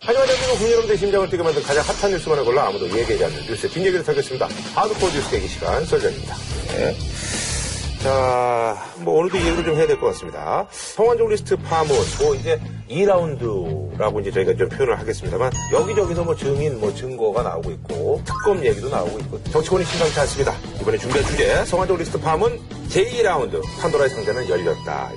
하지만 대한민국 국민 여러분들의 심장을 뛰게 만든 가장 핫한 뉴스만을 골라 아무도 얘기하지 않는 뉴스의 뒷얘기를 털겠습니다. 하드코어 뉴스 대기 시간 설전입니다. 네. 자, 뭐 오늘도 얘기를 좀 해야 될 것 같습니다. 성완종 리스트 파문, 뭐 이제 2라운드라고 이제 저희가 좀 표현을 하겠습니다만 여기저기서 뭐 증인, 뭐 증거가 나오고 있고 특검 얘기도 나오고 있고 정치권이 심상치 않습니다. 이번에 준비한 주제 성완종 리스트 파문 제2라운드 판도라의 상자는 열렸다.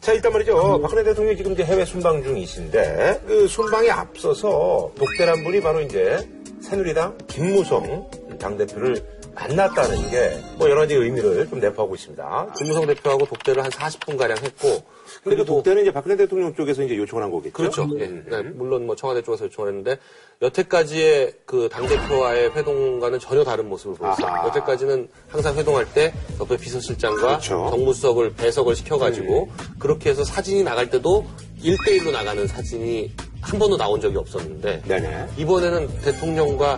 자, 일단 말이죠. 박근혜 대통령이 지금 이제 해외 순방 중이신데 그 순방에 앞서서 독대란 분이 바로 이제 새누리당 김무성 당대표를 만났다는 게 뭐 여러 가지 의미를 좀 내포하고 있습니다. 김무성 대표하고 독대를 한 40분가량 했고. 그 그리고 독대는 이제 박근혜 대통령 쪽에서 이제 요청을 한 거겠죠? 그렇죠. 예. 음. 네, 물론 뭐 청와대 쪽에서 요청을 했는데 여태까지의 그 당대표와의 회동과는 전혀 다른 모습을 보였어요. 아하. 여태까지는 항상 회동할 때 옆에 비서실장과 그렇죠. 음. 정무수석을 배석을 시켜가지고 그렇게 해서 사진이 나갈 때도 1대1로 나가는 사진이 한 번도 나온 적이 없었는데 네네. 이번에는 대통령과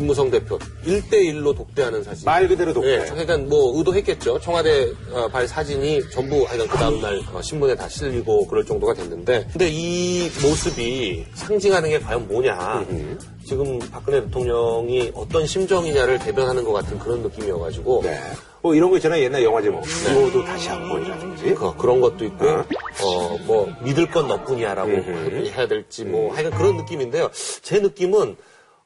김무성 대표 1대1로 독대하는 사진. 말 그대로 독대. 예, 그러니까 뭐 의도했겠죠. 청와대 어, 발 사진이 전부 하여간 그 다음날 어, 신문에 다 실리고 그럴 정도가 됐는데 근데 이 모습이 상징하는 게 과연 뭐냐. 지금 박근혜 대통령이 어떤 심정이냐를 대변하는 것 같은 그런 느낌이어가지고 네. 뭐 이런 거 있잖아요. 옛날 영화 제목. 이호도 다시 한 번이라든지. 그, 그런 것도 있고, 어? 어, 뭐, 믿을 건 너뿐이야라고. 해야 될지, 뭐, 하여간 그런 느낌인데요. 제 느낌은,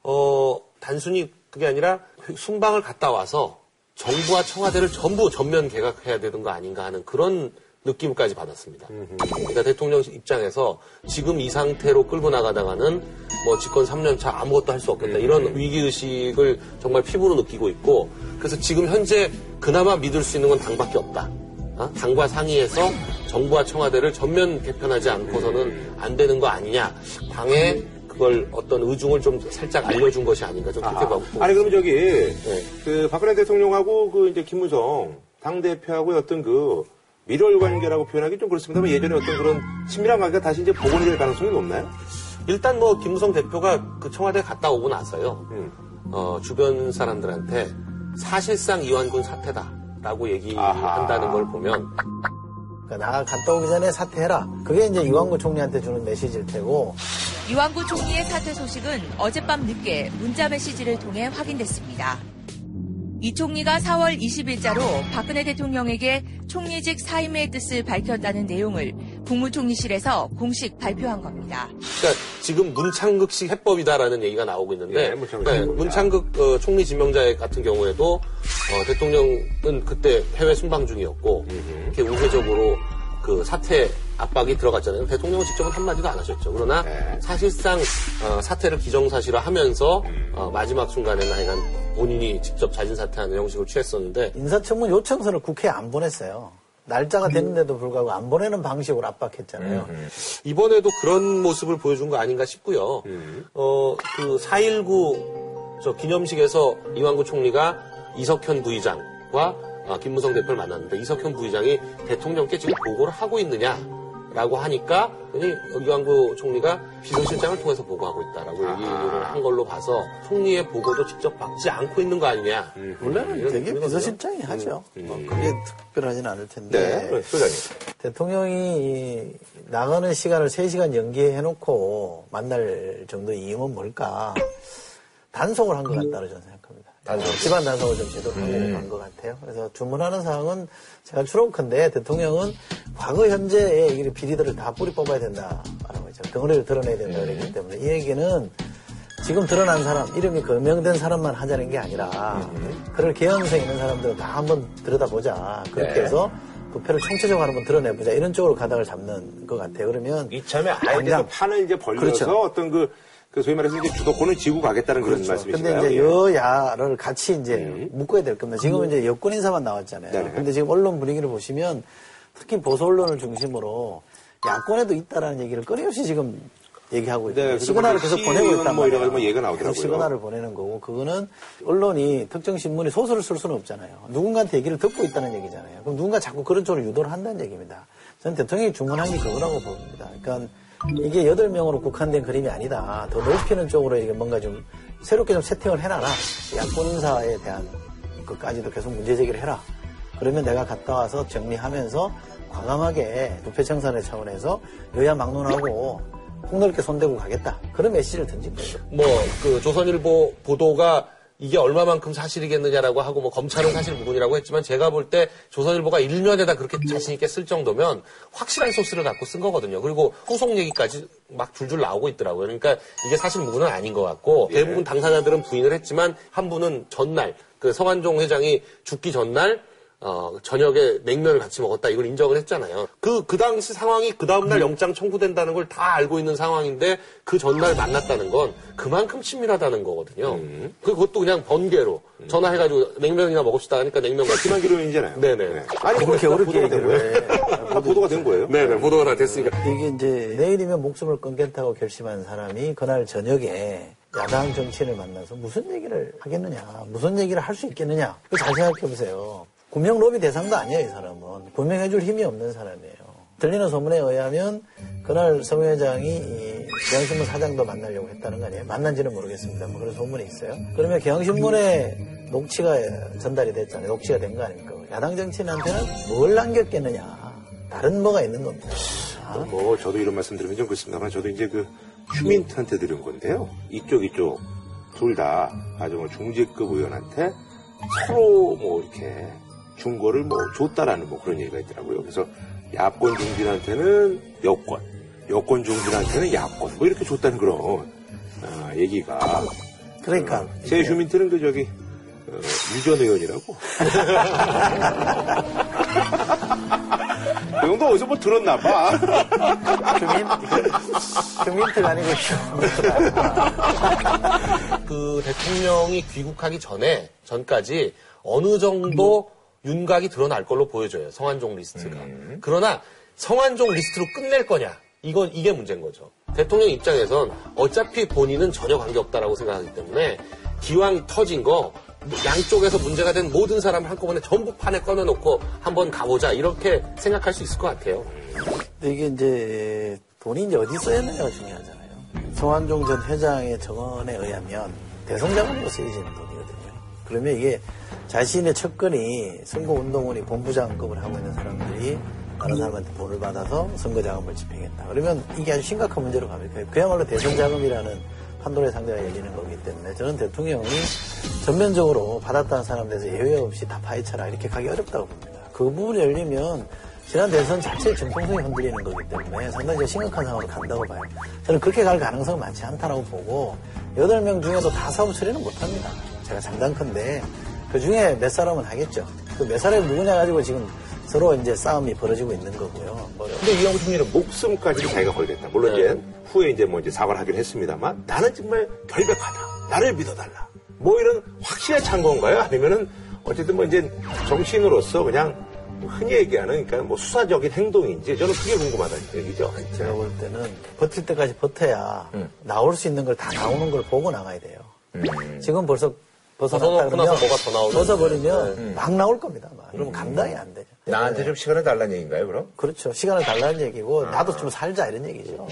어, 단순히 그게 아니라 순방을 갔다 와서 정부와 청와대를 전부 전면 개각해야 되는 거 아닌가 하는 그런 느낌까지 받았습니다. 그러니까 대통령 입장에서 지금 이 상태로 끌고 나가다가는 뭐 집권 3년 차 아무것도 할 수 없겠다 이런 위기의식을 정말 피부로 느끼고 있고 그래서 지금 현재 그나마 믿을 수 있는 건 당밖에 없다. 어? 당과 상의해서 정부와 청와대를 전면 개편하지 않고서는 안 되는 거 아니냐. 당에 그걸 어떤 의중을 좀 살짝 알려준 것이 아닌가 좀 그렇게 보고 아니 그럼 저기 네. 그 박근혜 대통령하고 그 이제 김무성 당 대표하고의 어떤 그 밀월 관계라고 표현하기 좀 그렇습니다만 예전에 어떤 그런 친밀한 관계가 다시 이제 복원이 될 가능성이 높나요? 일단 뭐 김무성 대표가 그 청와대 갔다 오고 나서요. 음. 어, 주변 사람들한테 사실상 이완군 사태다라고 얘기한다는. 걸 보면 그러니까 나 갔다 오기 전에 사퇴해라. 그게 이제 이완구 총리한테 주는 메시지일 테고 이완구 총리의 사퇴 소식은 어젯밤 늦게 문자 메시지를 통해 확인됐습니다. 이 총리가 4월 20일자로 박근혜 대통령에게 총리직 사임의 뜻을 밝혔다는 내용을 국무총리실에서 공식 발표한 겁니다. 그러니까 지금 문창극식 해법이다라는 얘기가 나오고 있는데 예, 문창극 해법이다. 문창극 어, 총리 지명자 같은 경우에도 어, 대통령은 그때 해외 순방 중이었고 이렇게 우회적으로 그 사퇴 압박이 들어갔잖아요. 대통령은 직접은 한마디도 안 하셨죠. 그러나 네. 사실상 어, 사퇴를 기정사실화하면서 음. 어, 마지막 순간에는 하여간 본인이 직접 자진 사퇴하는 형식을 취했었는데 인사청문 요청서를 국회에 안 보냈어요. 날짜가 됐는데도 불구하고 안 보내는 방식으로 압박했잖아요. 이번에도 그런 모습을 보여준 거 아닌가 싶고요. 음. 어, 그 4.19 저 기념식에서 이완구 총리가 이석현 부의장과 아, 김무성 대표를 만났는데 이석현 부의장이 대통령께 지금 보고를 하고 있느냐라고 하니까 이완구 총리가 비서실장을 통해서 보고하고 있다라고 얘기를 한 걸로 봐서 총리의 보고도 직접 받지 않고 있는 거 아니냐. 원래는 이런 되게. 비서실장이 하죠. 뭐 그게 특별하진 않을 텐데. 네. 소장님. 대통령이 이 나가는 시간을 3시간 연기해놓고 만날 정도의 이유는 뭘까? 단속을 한 것 같다고 저는 생각합니다. 단속. 집안 단속을 좀 제대로 하고 간것 같아요. 그래서 주문하는 사항은 제가 추론컨대 대통령은 과거 현재의 이 비리들을 다 뿌리 뽑아야 된다라고 했죠. 덩어리를 드러내야 된다 그랬기 때문에 이 얘기는 지금 드러난 사람, 이름이 거명된 사람만 하자는 게 아니라 그럴 개연성 있는 사람들은 다 한번 들여다보자. 그렇게 네. 해서 부패를 총체적으로 한번 드러내보자. 이런 쪽으로 가닥을 잡는 것 같아요. 그러면 이참에 아예 당장- 판을 이제 벌려서 그렇죠. 어떤 그, 그 소위 말해서 이제 주도권을 쥐고 가겠다는 그런 그렇죠. 말씀이신가요? 근데 이제 예. 여야를 같이 이제 묶어야 될 겁니다. 지금은 이제 여권 인사만 나왔잖아요. 네네. 근데 지금 언론 분위기를 보시면 특히 보수 언론을 중심으로 야권에도 있다라는 얘기를 끊임없이 지금 얘기하고 있고 네, 시그널을 뭐 계속 시의원 보내고 있단 뭐 말이에요. 이래가지고 얘기가 나오더라고요. 시그널을 보내는 거고 그거는 언론이 특정 신문이 소설을 쓸 수는 없잖아요. 누군가한테 얘기를 듣고 있다는 얘기잖아요. 그럼 누군가 자꾸 그런 쪽으로 유도를 한다는 얘기입니다. 저는 대통령이 주문한 게 그거라고 봅니다. 그러니까 이게 여덟 명으로 국한된 그림이 아니다. 더 넓히는 쪽으로 이게 뭔가 좀 새롭게 좀 세팅을 해놔라. 야권 인사에 대한 것까지도 계속 문제 제기를 해라. 그러면 내가 갔다 와서 정리하면서 과감하게 부패 청산의 차원에서 여야 막론하고 폭넓게 손대고 가겠다. 그런 메시지를 던진 거죠. 뭐 그 조선일보 보도가 이게 얼마만큼 사실이겠느냐라고 하고 뭐 검찰은 사실 무근이라고 했지만 제가 볼 때 조선일보가 일면에다 그렇게 자신 있게 쓸 정도면 확실한 소스를 갖고 쓴 거거든요. 그리고 후속 얘기까지 막 줄줄 나오고 있더라고요. 그러니까 이게 사실 무근은 아닌 것 같고 대부분 당사자들은 부인을 했지만 한 분은 전날 그 성한종 회장이 죽기 전날 어, 저녁에 냉면을 같이 먹었다 이걸 인정을 했잖아요. 그, 그 당시 상황이 그 다음날 영장 청구된다는 걸 다 알고 있는 상황인데 그 전날 만났다는 건 그만큼 친밀하다는 거거든요. 그것도 그냥 번개로 전화해가지고 냉면이나 먹읍시다 하니까 냉면 같이 심한 기록이잖아요. 네네. 아니, 그렇게 보도가 된 거예요? 해. 다 보도가 된 거예요? 네네. 보도가 다 됐으니까. 이게 이제 내일이면 목숨을 끊겠다고 결심한 사람이 그날 저녁에 야당 정치인을 만나서 무슨 얘기를 하겠느냐, 무슨 얘기를 할 수 있겠느냐. 잘 생각해 보세요. 구명 로비 대상도 아니에요, 이 사람은. 구명해줄 힘이 없는 사람이에요. 들리는 소문에 의하면 그날 성 회장이 이 경향신문 사장도 만나려고 했다는 거 아니에요? 만난지는 모르겠습니다. 뭐 그런 소문이 있어요. 그러면 경향신문에 녹취가 전달이 됐잖아요. 녹취가 된 거 아닙니까? 야당 정치인한테는 뭘 남겼겠느냐. 다른 뭐가 있는 겁니다. 뭐 저도 이런 말씀 드리면 좀 그렇습니다만 저도 이제 그 휴민트한테 들은 건데요. 이쪽 이쪽 둘 다 아주 뭐 중직급 의원한테 서로 뭐 이렇게 준 거를 뭐 줬다라는 뭐 그런 얘기가 있더라고요. 그래서 야권 중진한테는 여권, 여권 중진한테는 야권 뭐 이렇게 줬다는 그런 아, 얘기가 그러니까 제 휴민트는 그 저기 어, 유전 의원이라고. 그 정도 어디서 뭐 들었나 봐. 휴민, 휴민트가 아니고 휴민트가 그 대통령이 귀국하기 전에, 전까지 어느 정도 윤곽이 드러날 걸로 보여져요. 성완종 리스트가. 그러나 성완종 리스트로 끝낼 거냐? 이건, 이게 문제인 거죠. 대통령 입장에선 어차피 본인은 전혀 관계없다라고 생각하기 때문에 기왕 터진 거 양쪽에서 문제가 된 모든 사람을 한꺼번에 전부 판에 꺼내놓고 한번 가보자 이렇게 생각할 수 있을 것 같아요. 근데 이게 이제 돈이 이제 어디 쓰여졌느냐가 중요하잖아요. 성완종 전 회장의 증언에 의하면 대성자금으로 쓰여지는 돈이거든요. 그러면 이게 자신의 측근이 선거운동원이 본부장급을 하고 있는 사람들이 다른 사람한테 돈을 받아서 선거 자금을 집행했다. 그러면 이게 아주 심각한 문제로 갑니다. 그야말로 대선 자금이라는 판도의 상자가 열리는 거기 때문에 저는 대통령이 전면적으로 받았다는 사람 대해서 예외 없이 다 파헤쳐라 이렇게 가기 어렵다고 봅니다. 그 부분이 열리면 지난 대선 자체의 정통성이 흔들리는 거기 때문에 상당히 좀 심각한 상황으로 간다고 봐요. 저는 그렇게 갈 가능성은 많지 않다라고 보고 8명 중에도 다 사업 처리는 못합니다. 제가 장담컨대 그 중에 몇 사람은 하겠죠. 그 몇 사람이 누구냐 가지고 지금 서로 이제 싸움이 벌어지고 있는 거고요. 뭐 근데 이영우 총리는 목숨까지도 자기가 걸겠다. 물론 네. 이제 후에 이제 뭐 이제 사과를 하긴 했습니다만 나는 정말 결백하다. 나를 믿어달라. 뭐 이런 확신에 찬 건가요? 아니면은 어쨌든 뭐 이제 정치인으로서 그냥 흔히 얘기하는 그러니까 뭐 수사적인 행동인지 저는 그게 궁금하다는 얘기죠. 제가 볼 때는 버틸 때까지 버텨야 나올 수 있는 걸 다 나오는 걸 보고 나가야 돼요. 지금 벌써 벗어났다 그러면 나서 뭐가 더 나오는 벗어버리면 막 나올 겁니다. 막. 그러면 감당이 안 되죠. 나한테 좀 시간을 달라는 얘기인가요, 그럼? 그렇죠. 시간을 달라는 얘기고 나도 좀 살자 이런 얘기죠.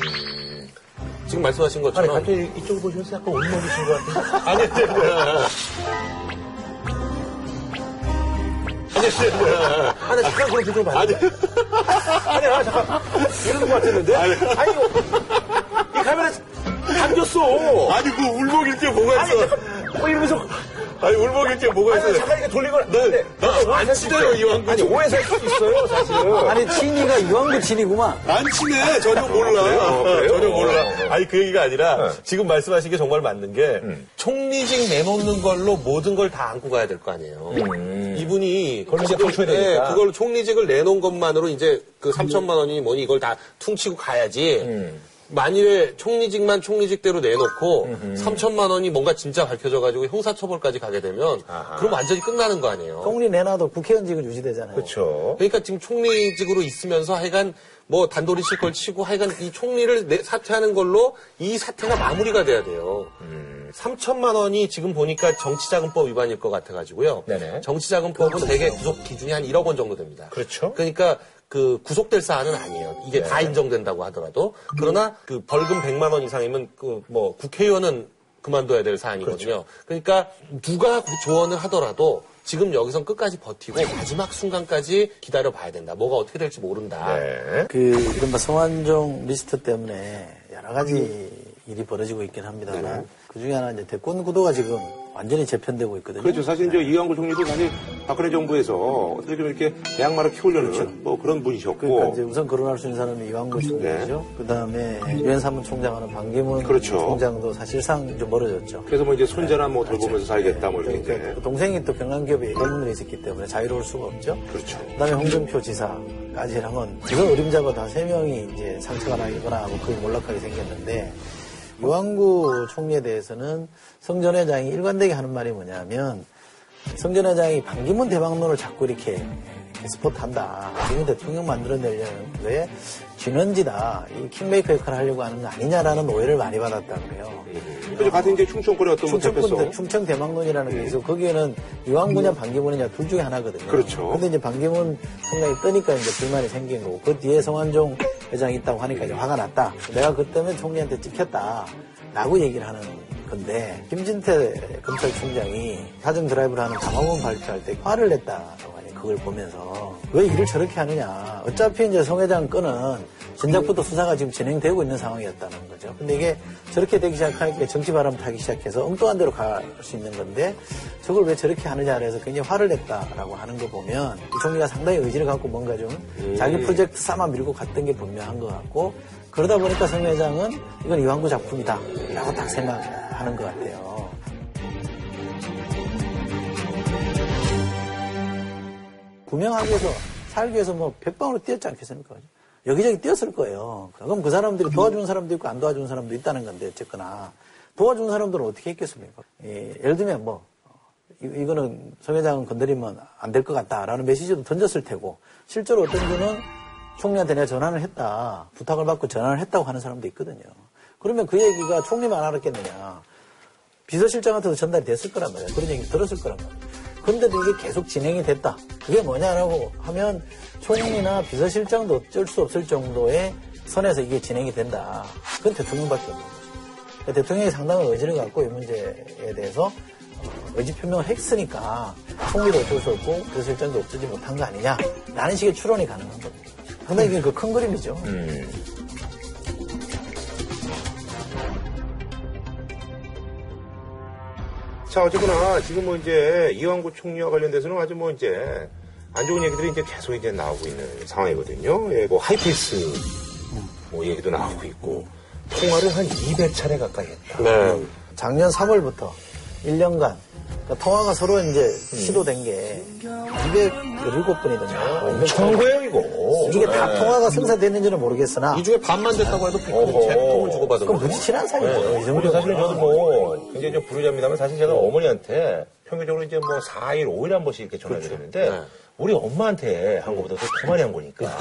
지금 말씀하신 아니, 것처럼 갑자기 이쪽을 보시면서 약간 울먹이신 것 같은데. 아니, 아니, 아니. 아니, 아니, 잠깐 그럼 그좀 봐요. 아니, 아니, 아, 잠깐. 이러는 것 같았는데? 아니, 이거, 이 카메라 담겼어. 아니, 그 울먹일 게 뭐가 아니, 잠깐, 뭐 이러면서. 아니, 울먹일 게 뭐가 아니, 잠깐 이렇게 돌리고. 네, 나안 친해요, 이왕구. 아니, 오해살 수도 있어요, 사실은. 아니 친이가 이왕구 친이구만. 안 친해. 전혀 몰라. 그래요? 그래요? 전혀 몰라. 어, 어. 아니, 그 얘기가 아니라 네. 지금 말씀하신 게 정말 맞는 게 총리직 내놓는 걸로 모든 걸 다 안고 가야 될 거 아니에요. 이분이 그걸 이제 그걸- 퉁쳐야 되니까. 네, 그걸 총리직을 내놓은 것만으로 이제 그 3천만 원이 뭐니 이걸 다 퉁치고 가야지. 만일에 총리직만 총리직대로 내놓고 3천만 원이 뭔가 진짜 밝혀져가지고 형사처벌까지 가게 되면 아하. 그럼 완전히 끝나는 거 아니에요. 총리 내놔도 국회의원직은 유지되잖아요. 그렇죠. 그러니까 지금 총리직으로 있으면서 하여간 뭐 단도리 칠걸 치고 하여간 이 총리를 내- 사퇴하는 걸로 이 사태가 마무리가 돼야 돼요. 음. 3천만 원이 지금 보니까 정치자금법 위반일 것 같아가지고요. 네네. 정치자금법은 대개 구속 기준이 한 1억 원 정도 됩니다. 그렇죠. 그러니까 그 구속될 사안은 아니에요. 이게 네. 다 인정된다고 하더라도 그러나 그 벌금 100만 원 이상이면 그 뭐 국회의원은 그만둬야 될 사안이거든요. 그러니까 누가 조언을 하더라도 지금 여기선 끝까지 버티고 마지막 순간까지 기다려 봐야 된다. 뭐가 어떻게 될지 모른다. 네. 그 이른바 성완종 리스트 때문에 여러 가지 일이 벌어지고 있긴 합니다만 네네. 그 중에 하나 이제 대권 구도가 지금 완전히 재편되고 있거든요. 그렇죠. 사실 이제 이광구 총리도 사실 박근혜 정부에서 어떻게 좀 이렇게 대항마를 키우려는 뭐 그런 분이셨고. 그러니까 이제 우선 거론할 수 있는 사람이 이광구 총리죠. 그 다음에 유엔 사무총장 하는 반기문 네. 그렇죠. 총장도 사실상 좀 멀어졌죠. 그래서 뭐 이제 손자나 뭐 돌보면서 살겠다 뭐 이렇게 그러니까 이제. 그 동생이 또 경남기업에 대문에 있었기 때문에 자유로울 수가 없죠. 그렇죠. 그 다음에 홍준표 지사까지 하면 이건 어림잡아 다 세 명이 이제 상처가 나거나 뭐 거의 몰락하게 생겼는데 유한구 총리에 대해서는 성전 회장이 일관되게 하는 말이 뭐냐면 성전 회장이 반기문 대방론을 자꾸 이렇게 스포트 한다. 반기문 대통령 만들어내려는 왜 진원지다. 이 킹메이커 역할을 하려고 하는 거 아니냐라는 오해를 많이 받았다 그래요. 그죠. 같은 이제 충청권의 어떤 뭐 충청권. 충청 대망론이라는 게 있어. 거기에는 유한구냐 반기문이냐 둘 중에 하나거든요. 그렇죠. 근데 이제 반기문 총장이 뜨니까 이제 불만이 생긴 거고 그 뒤에 성완종 회장이 있다고 하니까 이제 화가 났다. 내가 그 때문에 총리한테 찍혔다. 라고 얘기를 하는 건데 김진태 검찰총장이 사정 드라이브를 하는 강화문 발표할 때 화를 하니 그걸 보면서 왜 일을 저렇게 하느냐. 어차피 이제 송 회장 건은 전작부터 수사가 지금 진행되고 있는 상황이었다는 거죠. 근데 이게 저렇게 되기 시작하니까 정치 바람 타기 시작해서 엉뚱한 데로 갈 수 있는 건데 저걸 왜 저렇게 하느냐 그래서 굉장히 화를 냈다라고 하는 거 보면 이 총리가 상당히 의지를 갖고 뭔가 좀 자기 프로젝트 삼아 밀고 갔던 게 분명한 것 같고 그러다 보니까 성 회장은 이건 이왕구 작품이다 라고 딱 생각하는 것 같아요. 구명하기 위해서 살기 위해서 뭐 백방으로 뛰었지 않겠습니까? 여기저기 뛰었을 거예요. 그럼 그 사람들이 도와주는 사람도 있고 안 도와주는 사람도 있다는 건데 어쨌거나 도와주는 사람들은 어떻게 했겠습니까? 예, 예를 들면 뭐 이- 이거는 성 회장은 건드리면 안 될 것 같다라는 메시지도 던졌을 테고 실제로 어떤 분은 총리한테 내가 전화를 했다 부탁을 받고 전화를 했다고 하는 사람도 있거든요. 그러면 그 얘기가 총리만 알았겠느냐? 비서실장한테도 전달이 됐을 거란 말이에요. 그런 얘기 들었을 거란 말이에 요. 그런데도 이게 계속 진행이 됐다. 그게 뭐냐라고 하면 총리나 비서실장도 어쩔 수 없을 정도의 선에서 이게 진행이 된다. 그건 대통령밖에 없는 거죠. 대통령이 상당한 의지를 갖고 이 문제에 대해서 어, 의지 표명을 했으니까 총리도 어쩔 수 없고 비서실장도 없지 못한 거 아니냐. 라는 식의 추론이 가능한 겁니다. 상당히 그 큰 그림이죠. 자, 어쨌거나 지금 뭐 이제 이왕구 총리와 관련돼서는 아주 뭐 이제 안 좋은 얘기들이 이제 계속 이제 나오고 있는 상황이거든요. 예, 뭐 하이패스 뭐 얘기도 나오고 있고 통화를 한 200차례 가까이 했다. 네. 작년 3월부터 1년간 그러니까 통화가 서로 이제 시도된 게 217번이거든요. 엄청난 거예요, 이거. 이게 다 통화가 성사됐는지는 모르겠으나 이 중에 반만 됐다고 해도 어허. 채통을 주고받은 그럼 거죠. 무지 친한 사이죠. 이 그리고 정도 사실은 저도 뭐 굉장히 좀 부르자입니다만 사실 제가 어머니한테 평균적으로 이제 뭐 4일, 5일에 한 번씩 이렇게 전화를 드렸는데 네. 우리 엄마한테 한 것보다 더 많이 한 거니까.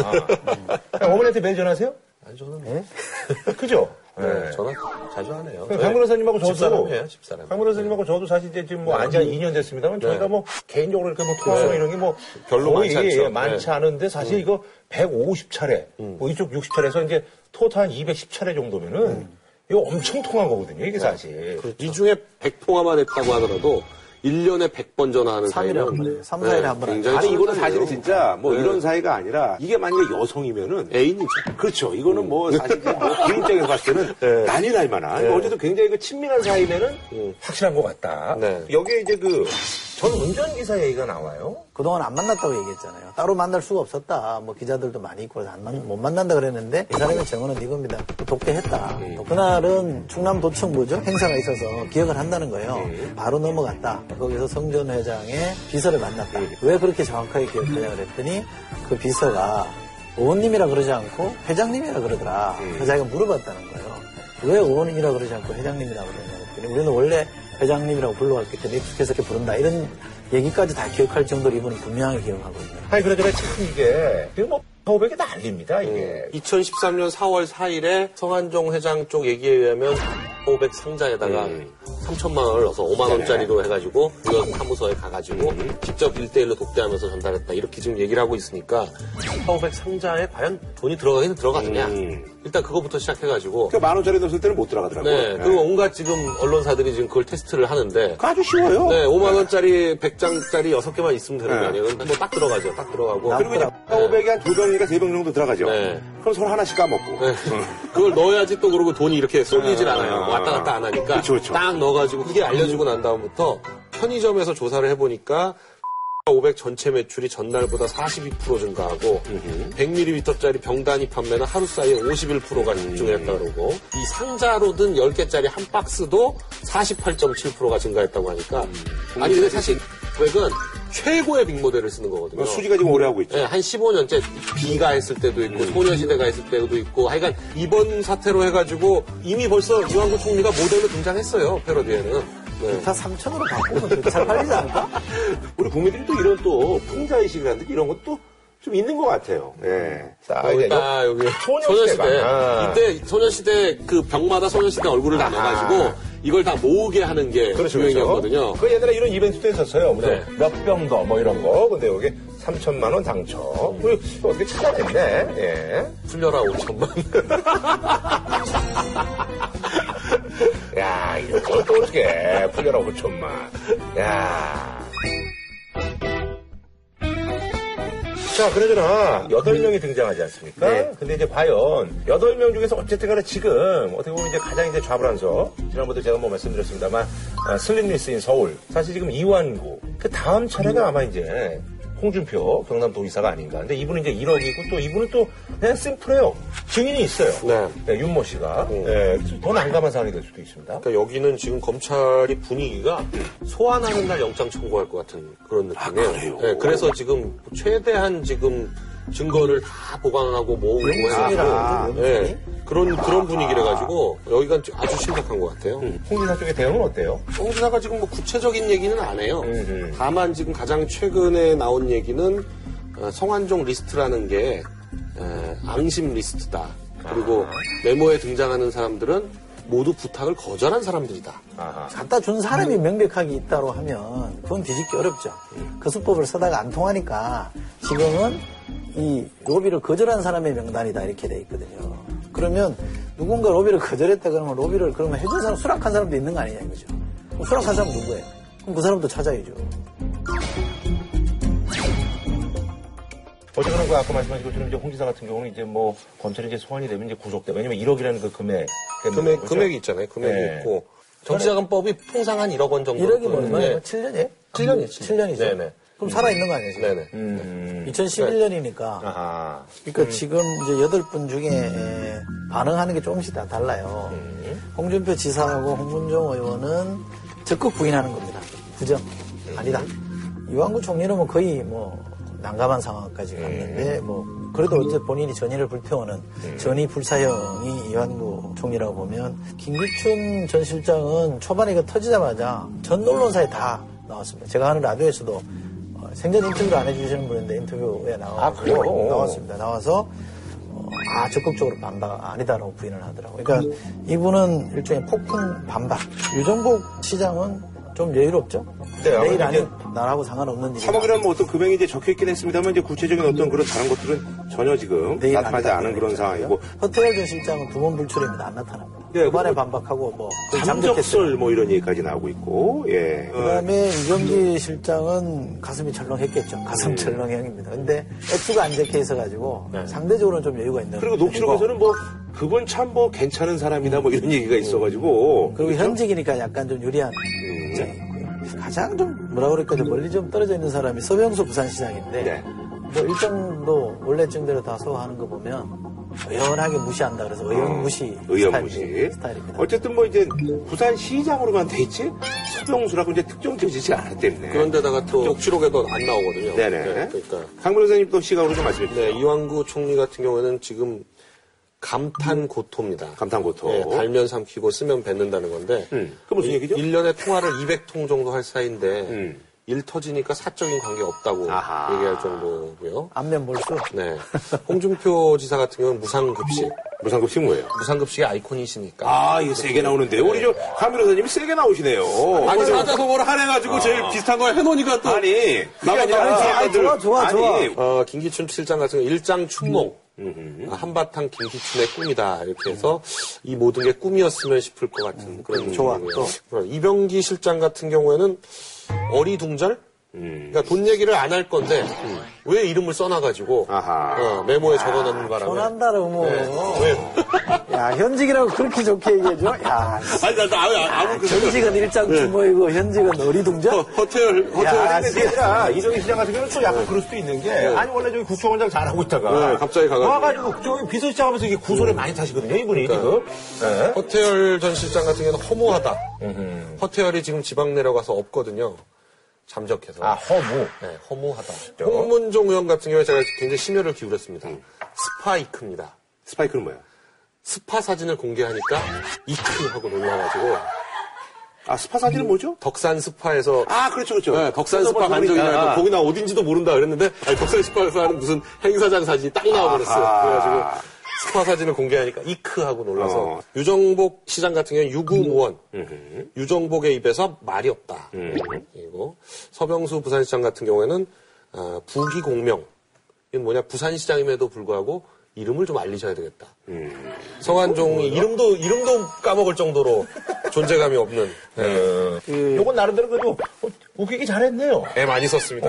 그냥 어머니한테 매일 전화하세요? 아니, 저는 네? 그죠? 네, 네. 전화 자주 하네요. 강 변호사님하고 저도 집사람이에요, 집사람. 강 변호사님하고 저도 사실 이제 지금 뭐 안지 한 2년 됐습니다만 저희가 뭐 개인적으로 이렇게 뭐 통화나 이런 게 뭐 별로 거의 많지 않죠. 예, 많지 네. 않은데 사실 이거 150차례, 뭐 이쪽 60차례에서 이제 토탈 한 210차례 정도면은 이거 엄청 통한 거거든요, 이게 사실. 이 중에 100통화만 했다고 하더라도 1년에 100번 전화하는 3일에 한 사이는 번에, 3, 4일에 한 번에. 굉장히 아니 이거는. 사실은 진짜 뭐 네. 이런 사이가 아니라 이게 만약에 여성이면은 애인이죠. 그렇죠. 이거는 뭐 사실 뭐 개인적인 봤을 때는 난리 날 만한. 어제도 굉장히 그 친밀한 사이면은 확실한 것 같다. 네. 여기에 이제 그전 운전기사 얘기가 나와요. 그동안 안 만났다고 얘기했잖아요. 따로 만날 수가 없었다. 뭐 기자들도 많이 있고 그래서 안 만- 못 만난다 그랬는데 이 사람의 증언은 이겁니다. 독대했다. 또 그날은 충남 도청부죠 행사가 있어서 기억을 한다는 거예요. 바로 넘어갔다. 거기서 성전 회장의 비서를 만났다. 왜 그렇게 정확하게 기억하냐 그랬더니 그 비서가 의원님이라 그러지 않고 회장님이라 그러더라. 그래서 자기가 물어봤다는 거예요. 왜 의원이라 그러지 않고 회장님이라고 그러냐 그랬더니 우리는 원래 회장님이라고 불러왔기 때문에 익숙해서 이렇게 부른다. 이런 얘기까지 다 기억할 정도로 이분은 분명하게 기억하고 있네요. 아니 그러더라 참 이게 이게 뭐 서백이 난립니다 이게. 2013년 4월 4일에 성한종 회장 쪽 얘기에 의하면 500 상자에다가 3천만 원을 넣어서 5만 원짜리로 해가지고 이거 사무소에 가가지고 직접 1대1로 독대하면서 전달했다. 이렇게 지금 얘기를 하고 있으니까 4,500 상자에 과연 돈이 들어가긴 들어가느냐? 음. 일단 그거부터 시작해가지고 그만 원짜리 넣었을 때는 못 들어가더라고요. 네 그리고 온갖 지금 언론사들이 지금 그걸 테스트를 하는데 아주 쉬워요. 네 5만 원짜리 100장짜리 6개만 있으면 되는 거 네. 아니에요 뭐딱 들어가죠 딱 들어가고 그리고 이제 500이 한두 병이니까 세병 정도 들어가죠. 네. 그럼 서로 하나씩 까먹고. 네. 그걸 넣어야지 또 그러고 돈이 이렇게 쏠리질 아, 않아요. 왔다 갔다 안 하니까. 그쵸, 그쵸. 딱 넣어가지고 그게 알려주고 난 다음부터 편의점에서 조사를 해보니까 500 전체 매출이 전날보다 42% 증가하고 100ml짜리 병 단위 판매는 하루 사이에 51%가 집중했다 그러고 이 상자로 든 10개짜리 한 박스도 48.7%가 증가했다고 하니까 아니 근데 사실 500은 최고의 빅모델을 쓰는 거거든요. 수지가 지금 오래 하고 있죠. 네, 한 15년째 비가 했을 때도 있고 소녀시대가 했을 때도 있고 하여간 이번 사태로 해가지고 이미 벌써 이완구 총리가 모델로 등장했어요 패러디에는 네. 다 3천으로 바꾸면 잘 팔리지 않을까? 우리 국민들이 또 이런 또 풍자의식이라든지 이런 것도 좀 있는 것 같아요. 예. 자, 여기 이제 있다 여기 소녀시대가. 소녀시대 아. 이때 소녀시대 그 병마다 소녀시대 얼굴을 다 아하. 넣어가지고 이걸 다 모으게 하는 게 그렇죠, 유행이었거든요 그 옛날에 이런 이벤트도 했었어요. 무슨 네. 몇병 더, 뭐 이런 거. 근데 여기 3천만 원 당첨. 우리 어떻게 찾아냈네. 예. 풀려라 5천만 야, 이거 또 어떻게 풀려라 5천만. 야. 자, 그러잖아. 8명이 등장하지 않습니까? 네. 근데 이제 과연 8명 중에서 어쨌든 간에 지금 어떻게 보면 이제 가장 이제 좌불안서 지난번에 제가 뭐 말씀드렸습니다만 아, 슬림리스인 서울 사실 지금 이완구 그 다음 차례가 아마 이제 홍준표 경남도의사가 아닌가. 근데 이분은 이제 1억이고 또 이분은 또 그냥 심플해요. 증인이 있어요. 네. 네, 윤모 씨가. 음. 네, 더 난감한 상황이 될 수도 있습니다. 그러니까 여기는 지금 검찰이 분위기가 소환하는 날 영장 청구할 것 같은 그런 느낌이에요. 아, 그래요? 네, 그래서 지금 최대한 지금 증거를 다 보강하고 모으고 해가지고 용증이? 네, 그런 그런 분위기래 가지고 여기가 아주 심각한 것 같아요. 홍지사 쪽의 대응은 어때요? 홍 지사가 지금 뭐 구체적인 얘기는 안 해요. 음. 다만 지금 가장 최근에 나온 얘기는 어, 성완종 리스트라는 게 에, 앙심 리스트다. 그리고 메모에 등장하는 사람들은 모두 부탁을 거절한 사람들이다. 아하. 갖다 준 사람이 명백하게 있다고 하면 그건 뒤집기 어렵죠. 그 수법을 쓰다가 안 통하니까 지금은 이 로비를 거절한 사람의 명단이다 이렇게 돼 있거든요. 그러면 누군가 로비를 거절했다 그러면 로비를 그러면 해준 사람 수락한 사람도 있는 거 아니냐 이거죠. 그럼 수락한 사람 누구예요? 그럼 그 사람도 찾아야죠. 어쨌거나 그 아까 말씀하신 것처럼 이제 홍지사 같은 경우는 이제 뭐 검찰이 이제 소환이 되면 이제 구속돼. 왜냐면 1억이라는 그 금액. 금액, 그렇죠? 금액이 있잖아요. 금액이 네. 있고. 정치자금법이 통상 한 1억 원 정도. 1억이 얼마예요? 7년이에요? 7년이죠. 7년이죠. 네네. 그럼 살아있는 거 아니에요? 지금? 네네. 음. 2011년이니까 아하. 그러니까 지금 이제 여덟 분 중에 에, 반응하는 게 조금씩 다 달라요. 홍준표 지사하고 홍문종 의원은 적극 부인하는 겁니다. 부정 아니다. 이완구 총리는 뭐 거의 뭐 난감한 상황까지 갔는데 뭐 그래도 어제 본인이 전의를 불태우는 전의 불사형이 이완구 총리라고 보면 김기춘 전 실장은 초반에 이거 터지자마자 전 언론사에 다 나왔습니다. 제가 하는 라디오에서도 어, 생전 인터뷰를 안 해주시는 분인데 인터뷰에 나와 아, 그래요? 나왔습니다. 나와서 어, 아 적극적으로 반박 아니다라고 부인을 하더라고요. 그러니까 이분은 일종의 폭풍 반박. 유정복 시장은 좀 여유롭죠. 네, 내일 이제 나라고 상관없는 일이 3억이라는 뭐 어떤 금액이 이제 적혀 있긴 했습니다만 이제 구체적인 어떤 그런 다른 것들은 전혀 지금 나타나지. 않은 그런 상황이고 허태열 전 실장은 두번 불출입니다. 안 나타납니다. 네, 그만에 그리고 반박하고 뭐. 잠적설 뭐 이런 얘기까지 나오고 있고 예. 그다음에 이경기 실장은 가슴이 철렁했겠죠. 가슴 철렁형입니다. 근데 액수가 안 적혀 있어가지고 상대적으로는 좀 여유가 있는. 그리고 녹취록에서는 뭐 그분 참 뭐 괜찮은 사람이다 뭐 이런 얘기가 있어가지고 그리고 현직이니까 약간 좀 유리한 음. 입장이 있고요. 가장 좀 뭐라 그럴까 좀 멀리 좀 떨어져 있는 사람이 서병수 부산시장인데 네. 뭐 일정도 원래 증대로 다 소화하는 거 보면 의연하게 무시한다 그래서 의연 무시 의연 스타일, 무시. 스타일입니다. 어쨌든 뭐 이제 부산 시장으로만 돼 있지 서병수라고 이제 특정되지 않았기 때문에. 그런데다가 또 녹취록에도 안 나오거든요. 네네. 그러니까. 강 변호사님 또 시각으로 좀 말씀해 주세요. 네, 이완구 총리 같은 경우에는 지금 감탄 고토입니다. 감탄 고토. 네, 달면 삼키고 쓰면 뱉는다는 건데. 음, 그 무슨 얘기죠? 1년에 통화를 200통 정도 할 사이인데 음. 일 터지니까 사적인 관계 없다고 아하. 얘기할 정도고요. 안면 몰수. 네. 홍준표 지사 같은 경우는 무상급식. 무상급식 뭐예요? 무상급식의 아이콘이시니까. 아, 이게 세게 나오는데. 우리 저, 카미로사님이 세게 나오시네요. 아니 찾아서 뭘 하래가지고 제일 비슷한 걸 해놓으니까 또 아니, 아니라 아니, 아니, 좋아, 좋아, 좋아. 아니, 어, 김기춘 실장 같은 경우 일장 춘몽. 아, 한바탕 김기춘의 꿈이다. 이렇게 해서 이 모든 게 꿈이었으면 싶을 것 같은 그런 좋아. 어, 이병기 실장 같은 경우에는 어리둥절? 그러니까 돈 얘기를 안 할 건데 왜 이름을 써놔가지고 아하. 어, 메모에 적어놓는 바람에 편한다로 뭐. 왜? 야, 현직이라고 그렇게 좋게 얘기해줘? 야, 아니 나, 나 아무, 아무 그 현직은 일장 주모이고 현직은 어리둥절? 근데 그게 아니라 이정희 시장 같은 경우는 또 약간 그럴 수도 있는 게 아니 원래 저기 국정원장 잘하고 있다가 네, 갑자기 가가지고. 와가지고 저기 비서실장 하면서 이게 구설을 많이 타시거든요 이분이 지금 네. 허태열 전 실장 같은 경우는 허무하다. 허태열이 지금 지방 내려가서 없거든요. 잠적해서. 아 허무 네, 허무하다. 홍문종 의원 같은 경우에 제가 굉장히 심혈을 기울였습니다. 스파이크입니다. 스파이크는 뭐야? 스파 사진을 공개하니까 이크 하고 놀라가지고 아 스파 사진은 뭐죠? 덕산 스파에서 아 그렇죠 그렇죠 네, 덕산 스파 간 적이. 나니까 거기 나 어딘지도 모른다 그랬는데 아니, 덕산 스파에서 하는 무슨 행사장 사진이 딱 나와버렸어요. 그래가지고 스파 사진을 공개하니까 이크 하고 놀라서 어. 유정복 시장 같은 경우는 유구무원 유정복의 입에서 말이 없다. 그리고 서병수 부산시장 같은 경우에는 아, 부기공명 이건 뭐냐 부산시장임에도 불구하고 이름을 좀 알리셔야 되겠다. 성한종이 이름도 이름도 까먹을 정도로 존재감이 없는 네. 그, 요건 나름대로 그래도 어, 웃기기 잘했네요 애 많이 썼습니다.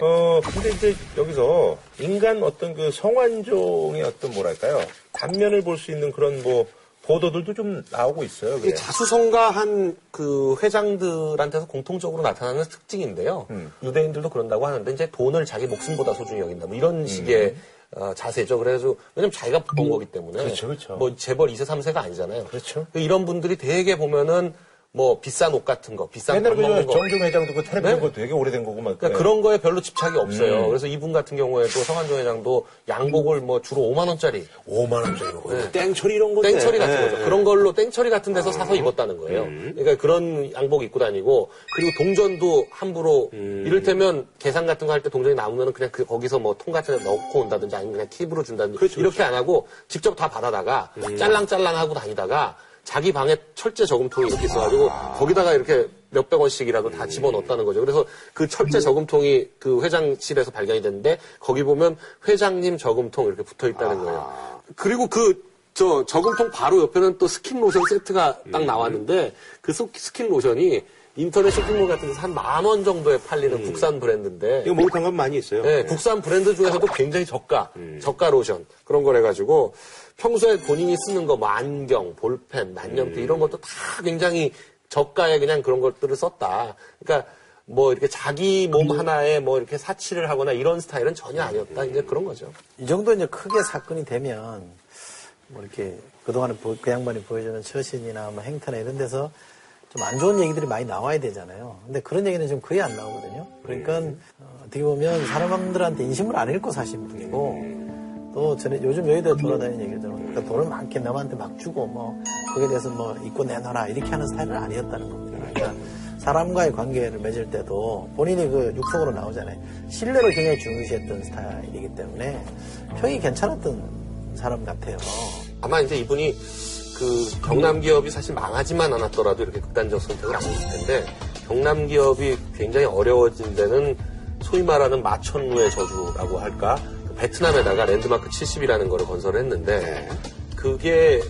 어. 어, 근데 이제 여기서 인간 어떤 그 성완종의 어떤 뭐랄까요. 단면을 볼 수 있는 그런 뭐 보도들도 좀 나오고 있어요. 그래요. 자수성가한 그 회장들한테서 공통적으로 나타나는 특징인데요. 음. 유대인들도 그런다고 하는데 이제 돈을 자기 목숨보다 소중히 여긴다. 뭐 이런 식의 어, 자세죠. 그래서 왜냐면 자기가 번 거기 때문에 음. 그렇죠, 그렇죠. 뭐 재벌 2세 3세가 아니잖아요. 그렇죠. 이런 분들이 되게 보면은 뭐 비싼 옷 같은 거, 비싼 옛날에 밥 먹는 그 거. 정종 회장도 그 텔레비전 네? 거 되게 오래된 거고 막. 그러니까 그런 거에 별로 집착이 없어요. 음. 그래서 이분 같은 경우에도 성한종 회장도 양복을 뭐 주로 5만 원짜리 5만 원짜리 거. 네. 땡처리 이런 건데. 땡처리 같은 네. 거죠. 그런 걸로 땡처리 같은 데서 사서 입었다는 거예요. 그러니까 그런 양복 입고 다니고 그리고 동전도 함부로 이를테면 계산 같은 거 할 때 동전이 남으면 그냥 그 거기서 뭐 통 같은 데 넣고 온다든지 아니면 그냥 팁으로 준다든지 그렇죠, 이렇게 안 하고 직접 다 받아다가 짤랑짤랑 하고 다니다가 자기 방에 철제 저금통이 이렇게 있어가지고 거기다가 이렇게 몇백 원씩이라도 다 집어넣었다는 거죠. 그래서 그 철제 저금통이 그 회장실에서 발견이 됐는데 거기 보면 회장님 저금통 이렇게 붙어 있다는 거예요. 그리고 그 저 저금통 바로 옆에는 또 스킨 로션 세트가 딱 나왔는데 그 스- 스킨 로션이 인터넷 쇼핑몰 같은 데서 한 만 원 정도에 팔리는 국산 브랜드인데 이거 목욕탕 가면 많이 있어요. 네, 국산 브랜드 중에서도 굉장히 저가, 저가 로션 그런 걸 해가지고 평소에 본인이 쓰는 거 뭐 안경, 볼펜, 만년필 이런 것도 다 굉장히 저가에 그냥 그런 것들을 썼다. 그러니까 뭐 이렇게 자기 몸 하나에 뭐 이렇게 사치를 하거나 이런 스타일은 전혀 아니었다. 이제 그런 거죠. 이 정도 이제 크게 사건이 되면 뭐 이렇게 그동안에 보- 그 양반이 보여주는 처신이나 뭐 행태나 이런 데서 좀 안 좋은 얘기들이 많이 나와야 되잖아요. 근데 그런 얘기는 좀 거의 안 나오거든요. 그러니까 어, 어떻게 보면 사람들한테 인심을 안 읽고 사신 분이고 또 전에 요즘 여의도에 돌아다니는 얘기를 들으면 그러니까 돈을 많게 남한테 막 주고 뭐 거기에 대해서 뭐 입고 내놔라 이렇게 하는 스타일은 아니었다는 겁니다. 그러니까 사람과의 관계를 맺을 때도 본인이 그 육성으로 나오잖아요. 신뢰를 굉장히 중요시했던 스타일이기 때문에 평이 괜찮았던 사람 같아요. 아마 이제 이분이 그 경남 기업이 사실 망하지만 않았더라도 이렇게 극단적 선택을 안 했을 텐데 경남 기업이 굉장히 어려워진 데는 소위 말하는 마천루의 저주라고 할까 그 베트남에다가 랜드마크 70이라는 거를 건설을 했는데 그게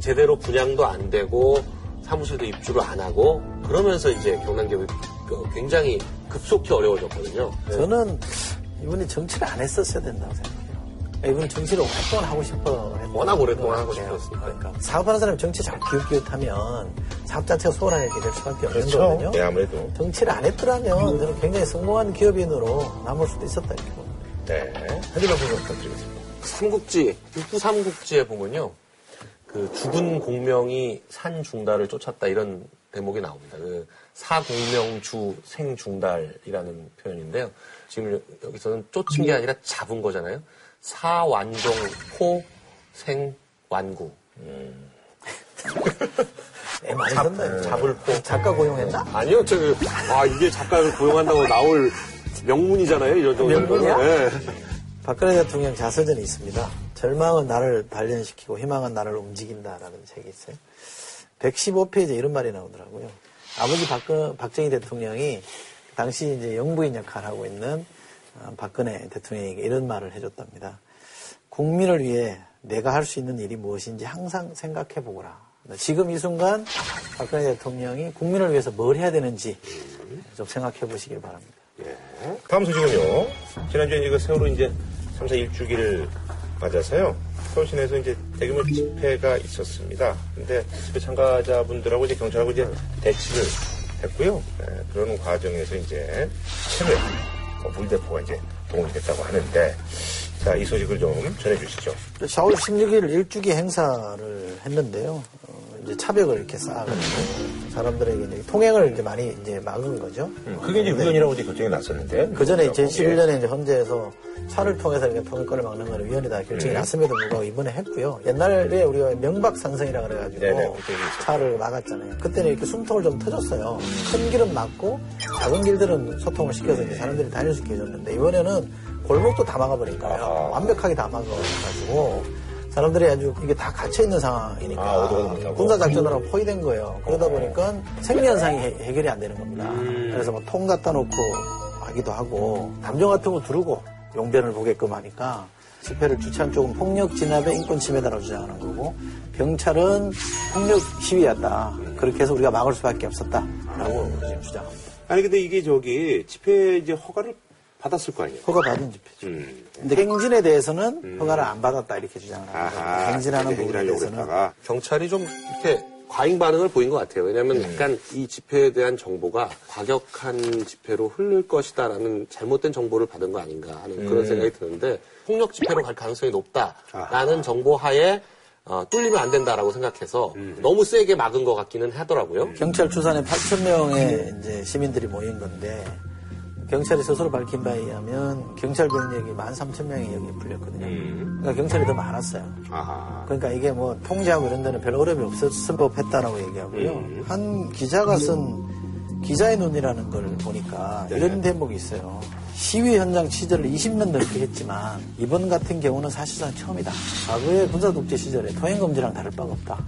제대로 분양도 안 되고 사무실도 입주를 안 하고 그러면서 이제 경남 기업이 그 굉장히 급속히 어려워졌거든요. 저는 이분이 정치를 안 했었어야 된다고 생각해요. 이분은 정치를 오랫동안 하고 싶어 했던 워낙 오랫동안 하고. 싶었으니까. 그러니까 사업하는 사람이 정치 자꾸 기웃기웃하면 사업 자체가 일이 될 수밖에 없는 그렇죠. 거거든요. 네, 아무래도. 정치를 안 했더라면 저는 굉장히 성공한 기업인으로 남을 수도 있었다 이렇게 봅니다. 네. 하지만 분석 부탁드리겠습니다. 삼국지, 육부 삼국지에 보면요. 그 죽은 공명이 산 중달을 쫓았다 이런 대목이 나옵니다. 그 사공명주 생중달이라는 표현인데요. 지금 여- 여기서는 쫓은 게 아니라 잡은 거잖아요. 사완종 포 생완구. 애 많이 썼네. 잡을 포. 작가 고용했나? 아니요, 저, 그, 아, 이게 작가를 고용한다고 나올 명문이잖아요, 이런 정도. 명문이야? 네. 박근혜 대통령 자서전이 있습니다. 절망은 나를 단련시키고 희망은 나를 움직인다라는 책이 있어요. 115페이지에 이런 말이 나오더라고요. 아버지 박근, 박정희 대통령이 당시 이제 영부인 역할을 하고 있는 어, 박근혜 대통령에게 이런 말을 해줬답니다. 국민을 위해 내가 할 수 있는 일이 무엇인지 항상 생각해 보거라. 지금 이 순간 박근혜 대통령이 국민을 위해서 뭘 해야 되는지 좀 생각해 보시길 바랍니다. 예. 다음 소식은요. 지난주에 그 세월호 이제 3사 일주기를 맞아서요. 서울 시내에서 이제 대규모 집회가 있었습니다. 근데 집회 참가자분들하고 이제 경찰하고 이제 대치를 했고요. 예, 그런 과정에서 이제 체외 뭐 물대포가 이제 동원이 됐다고 하는데 자, 이 소식을 좀 전해주시죠. 4월 16일 일주기 행사를 했는데요. 어, 이제 차벽을 이렇게 쌓아가지고 사람들에게 이제 통행을 이제 많이 이제 막은 거죠. 그게 이제 우연이라고 이제 결정이 났었는데. 그 전에 2011년에 이제 헌재에서 차를 통해서 이렇게 통행권을 막는 거는 위헌이다 결정이 네. 났음에도 불구하고 이번에 했고요. 옛날에 우리가 명박산성이라 그래가지고 네네, 있었죠. 차를 막았잖아요. 그때는 이렇게 숨통을 좀 터줬어요. 큰 길은 막고 작은 길들은 소통을 시켜서 이제 사람들이 다닐 수 있게 해줬는데 이번에는 골목도 다 막아버리니까요. 아하. 완벽하게 다 막아가지고 사람들이 아주 이게 다 갇혀 있는 상황이니까 아. 군사 작전으로 포위된 거예요. 그러다 보니까 생리 현상이 해- 해결이 안 되는 겁니다. 음. 그래서 뭐통 갖다 놓고 하기도 하고 담요 같은 거 두르고 용변을 보게끔 하니까 집회를 주최한 쪽은 폭력 진압의 인권 침해다라고 주장하는 거고 경찰은 폭력 시위였다. 그렇게 해서 우리가 막을 수밖에 없었다라고 지금 주장합니다. 아니, 근데 이게 저기 집회 이제 허가를 받았을 거 아니에요? 허가 받은 집회죠. 음. 근데 행진에 대해서는 허가를 안 받았다 이렇게 주장을 합니다. 아하. 행진하는 부분에 대해서는. 경찰이 좀 이렇게 과잉 반응을 보인 것 같아요. 왜냐하면 약간 이 집회에 대한 정보가 과격한 집회로 흐를 것이다라는 잘못된 정보를 받은 거 아닌가 하는 그런 생각이 드는데 폭력 집회로 갈 가능성이 높다라는 정보 하에 어, 뚫리면 안 된다라고 생각해서 너무 세게 막은 것 같기는 하더라고요. 경찰 추산에 8천 명의 이제 시민들이 모인 건데 경찰이 스스로 밝힌 바에 의하면 경찰 병력이 1만 3천 명이 여기 풀렸거든요. 그러니까 경찰이 더 많았어요. 아하. 그러니까 이게 뭐 통제하고 이런 데는 별 어려움이 없었을 법했다라고 얘기하고요. 한 기자가 쓴 기자의 눈이라는 걸 보니까 이런 대목이 있어요. 시위 현장 취재를 20년 넘게 했지만 이번 같은 경우는 사실상 처음이다. 과거의 군사독재 시절에 통행금지랑 다를 바가 없다.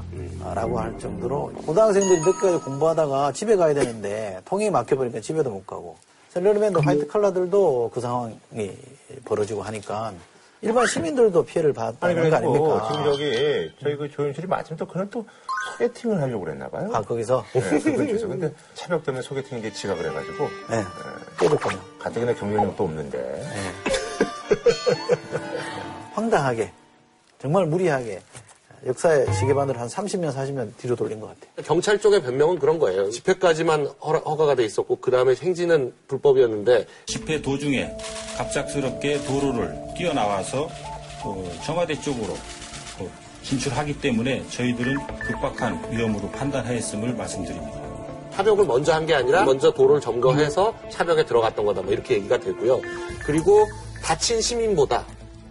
아, 라고 할 정도로 고등학생들이 늦게까지 공부하다가 집에 가야 되는데 통행이 막혀버리니까 집에도 못 가고 셀러리맨도 화이트 칼라들도 그 상황이 벌어지고 하니까 일반 시민들도 피해를 받는 거 아닙니까? 지금 저기, 저희 그 조윤실이 마침 또 그날 또 소개팅을 하려고 그랬나 봐요. 아, 거기서? 네, 그쪽에서. 근데 차벽 때문에 소개팅 이제 지각을 해가지고. 네. 깨졌군요. 가뜩이나 경쟁력도 없는데. 황당하게, 정말 무리하게 역사의 시계반을 한 30년, 40년 뒤로 돌린 것 같아요. 경찰 쪽의 변명은 그런 거예요. 집회까지만 허- 허가가 돼 있었고 그 다음에 행진은 불법이었는데 집회 도중에 갑작스럽게 도로를 뛰어나와서 어, 청와대 쪽으로 어, 진출하기 때문에 저희들은 급박한 위험으로 판단하였음을 말씀드립니다. 차벽을 먼저 한 게 아니라 먼저 도로를 점거해서 차벽에 들어갔던 거다. 뭐 이렇게 얘기가 되고요. 그리고 다친 시민보다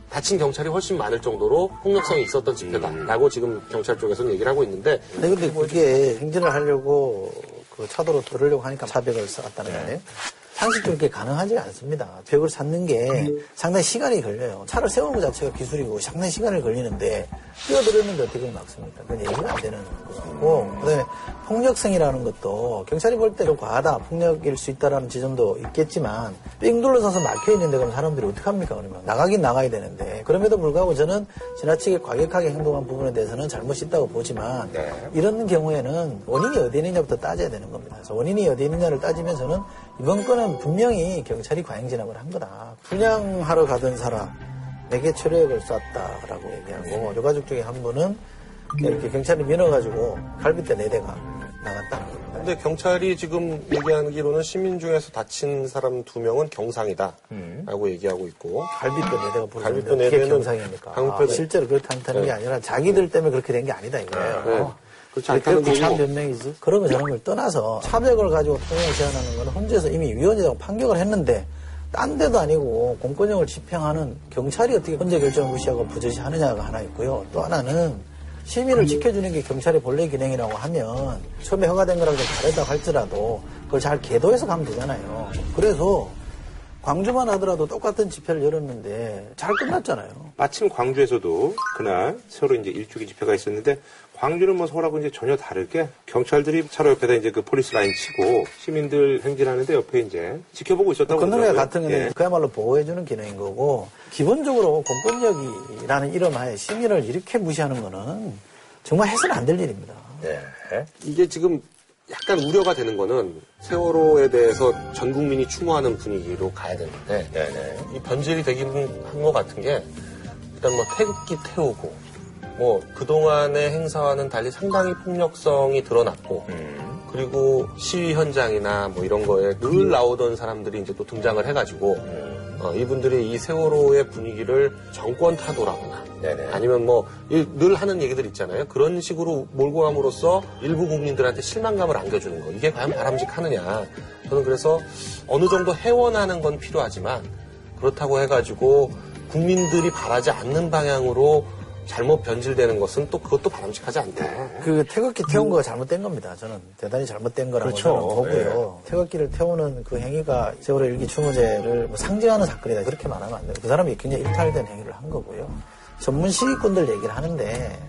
다친 경찰이 훨씬 많을 정도로 폭력성이 있었던 집회다라고 지금 경찰 쪽에서는 얘기를 하고 있는데 근데 근데 그게 행진을 하려고 그 차도로 들으려고 하니까 차벽을 쌓았다는 건데요. 상식적으로 그게 가능하지 않습니다. 벽을 쌓는 게 상당히 시간이 걸려요. 차를 세우는 것 자체가 기술이고 상당히 시간이 걸리는데 뛰어들었는데 어떻게 막습니까? 그건 얘기가 안 되는 거고. 그다음에 폭력성이라는 것도 경찰이 볼때좀 과하다, 폭력일 수 있다라는 지점도 있겠지만 삥 둘러서서 막혀 있는데 그럼 사람들이 어떻게 합니까? 그러면 나가긴 나가야 되는데 그럼에도 불구하고 저는 지나치게 과격하게 행동한 부분에 대해서는 잘못이 있다고 보지만 네. 이런 경우에는 원인이 어디 있느냐부터 따져야 되는 겁니다. 그래서 원인이 어디 있느냐를 따지면서는 이번 건은 분명히 경찰이 과잉 진압을 한 거다. 분양하러 가던 사람 내게 체력을 쐈다라고 얘기하고 유가족 중에 한 분은 이렇게 경찰이 밀어가지고 갈비뼈 네 대가 나갔다는 겁니다. 근데 경찰이 지금 얘기하기로는 시민 중에서 다친 사람 두 명은 경상이다라고 얘기하고 있고 갈비뼈 네 대가 부러졌는데 갈비뼈 네 경상입니까? 아, 네- 실제로 그렇다는 게 아니라 자기들 때문에 그렇게 된 게 아니다 이거예요. 네. 그 그렇게 참 거고 변명이지. 그런 거 저런 걸 떠나서 차벽을 가지고 통행을 제한하는 건 헌재에서 이미 위헌이라고 판결을 했는데 딴 데도 아니고 공권력을 집행하는 경찰이 어떻게 헌재 결정을 무시하고 부재시 하느냐가 하나 있고요. 또 하나는 시민을 지켜주는 게 경찰의 본래 기능이라고 하면 처음에 허가된 거랑 좀 다르다고 할지라도 그걸 잘 계도해서 가면 되잖아요. 그래서 광주만 하더라도 똑같은 집회를 열었는데 잘 끝났잖아요. 마침 광주에서도 그날 세월호 이제 일주기 집회가 있었는데 광주는 뭐 서울하고 이제 전혀 다르게 경찰들이 차로 옆에다 이제 그 폴리스 라인 치고 시민들 행진하는데 옆에 이제 지켜보고 있었다고 그 노래가 그러더라고요. 같은 거는 예. 그야말로 보호해주는 기능인 거고 기본적으로 공권력이라는 이름 하에 시민을 이렇게 무시하는 거는 정말 해서는 안 될 일입니다. 네. 이게 지금 약간 우려가 되는 거는 세월호에 대해서 전 국민이 추모하는 분위기로 가야 되는데 네네. 이 변질이 되긴 한 것 같은 게 일단 뭐 태극기 태우고 뭐 그동안의 행사와는 달리 상당히 폭력성이 드러났고 음. 그리고 시위 현장이나 뭐 이런 거에 늘 나오던 사람들이 이제 또 등장을 해가지고 어, 이분들이 이 세월호의 분위기를 정권 타도라거나 네네. 아니면 뭐 늘 하는 얘기들 있잖아요. 그런 식으로 몰고 감으로써 일부 국민들한테 실망감을 안겨주는 거 이게 과연 바람직하느냐. 저는 그래서 어느 정도 해원하는 건 필요하지만 그렇다고 해가지고 국민들이 바라지 않는 방향으로 잘못 변질되는 것은 또 그것도 바람직하지 않다. 그 태극기 태운 거가 잘못된 겁니다. 저는 대단히 잘못된 거라고 그렇죠. 저는 보고요. 태극기를 태우는 그 행위가 세월호 일기 추모제를 뭐 상징하는 사건이다 그렇게 말하면 안 돼요. 그 사람이 굉장히 일탈된 행위를 한 거고요. 전문 시위꾼들 얘기를 하는데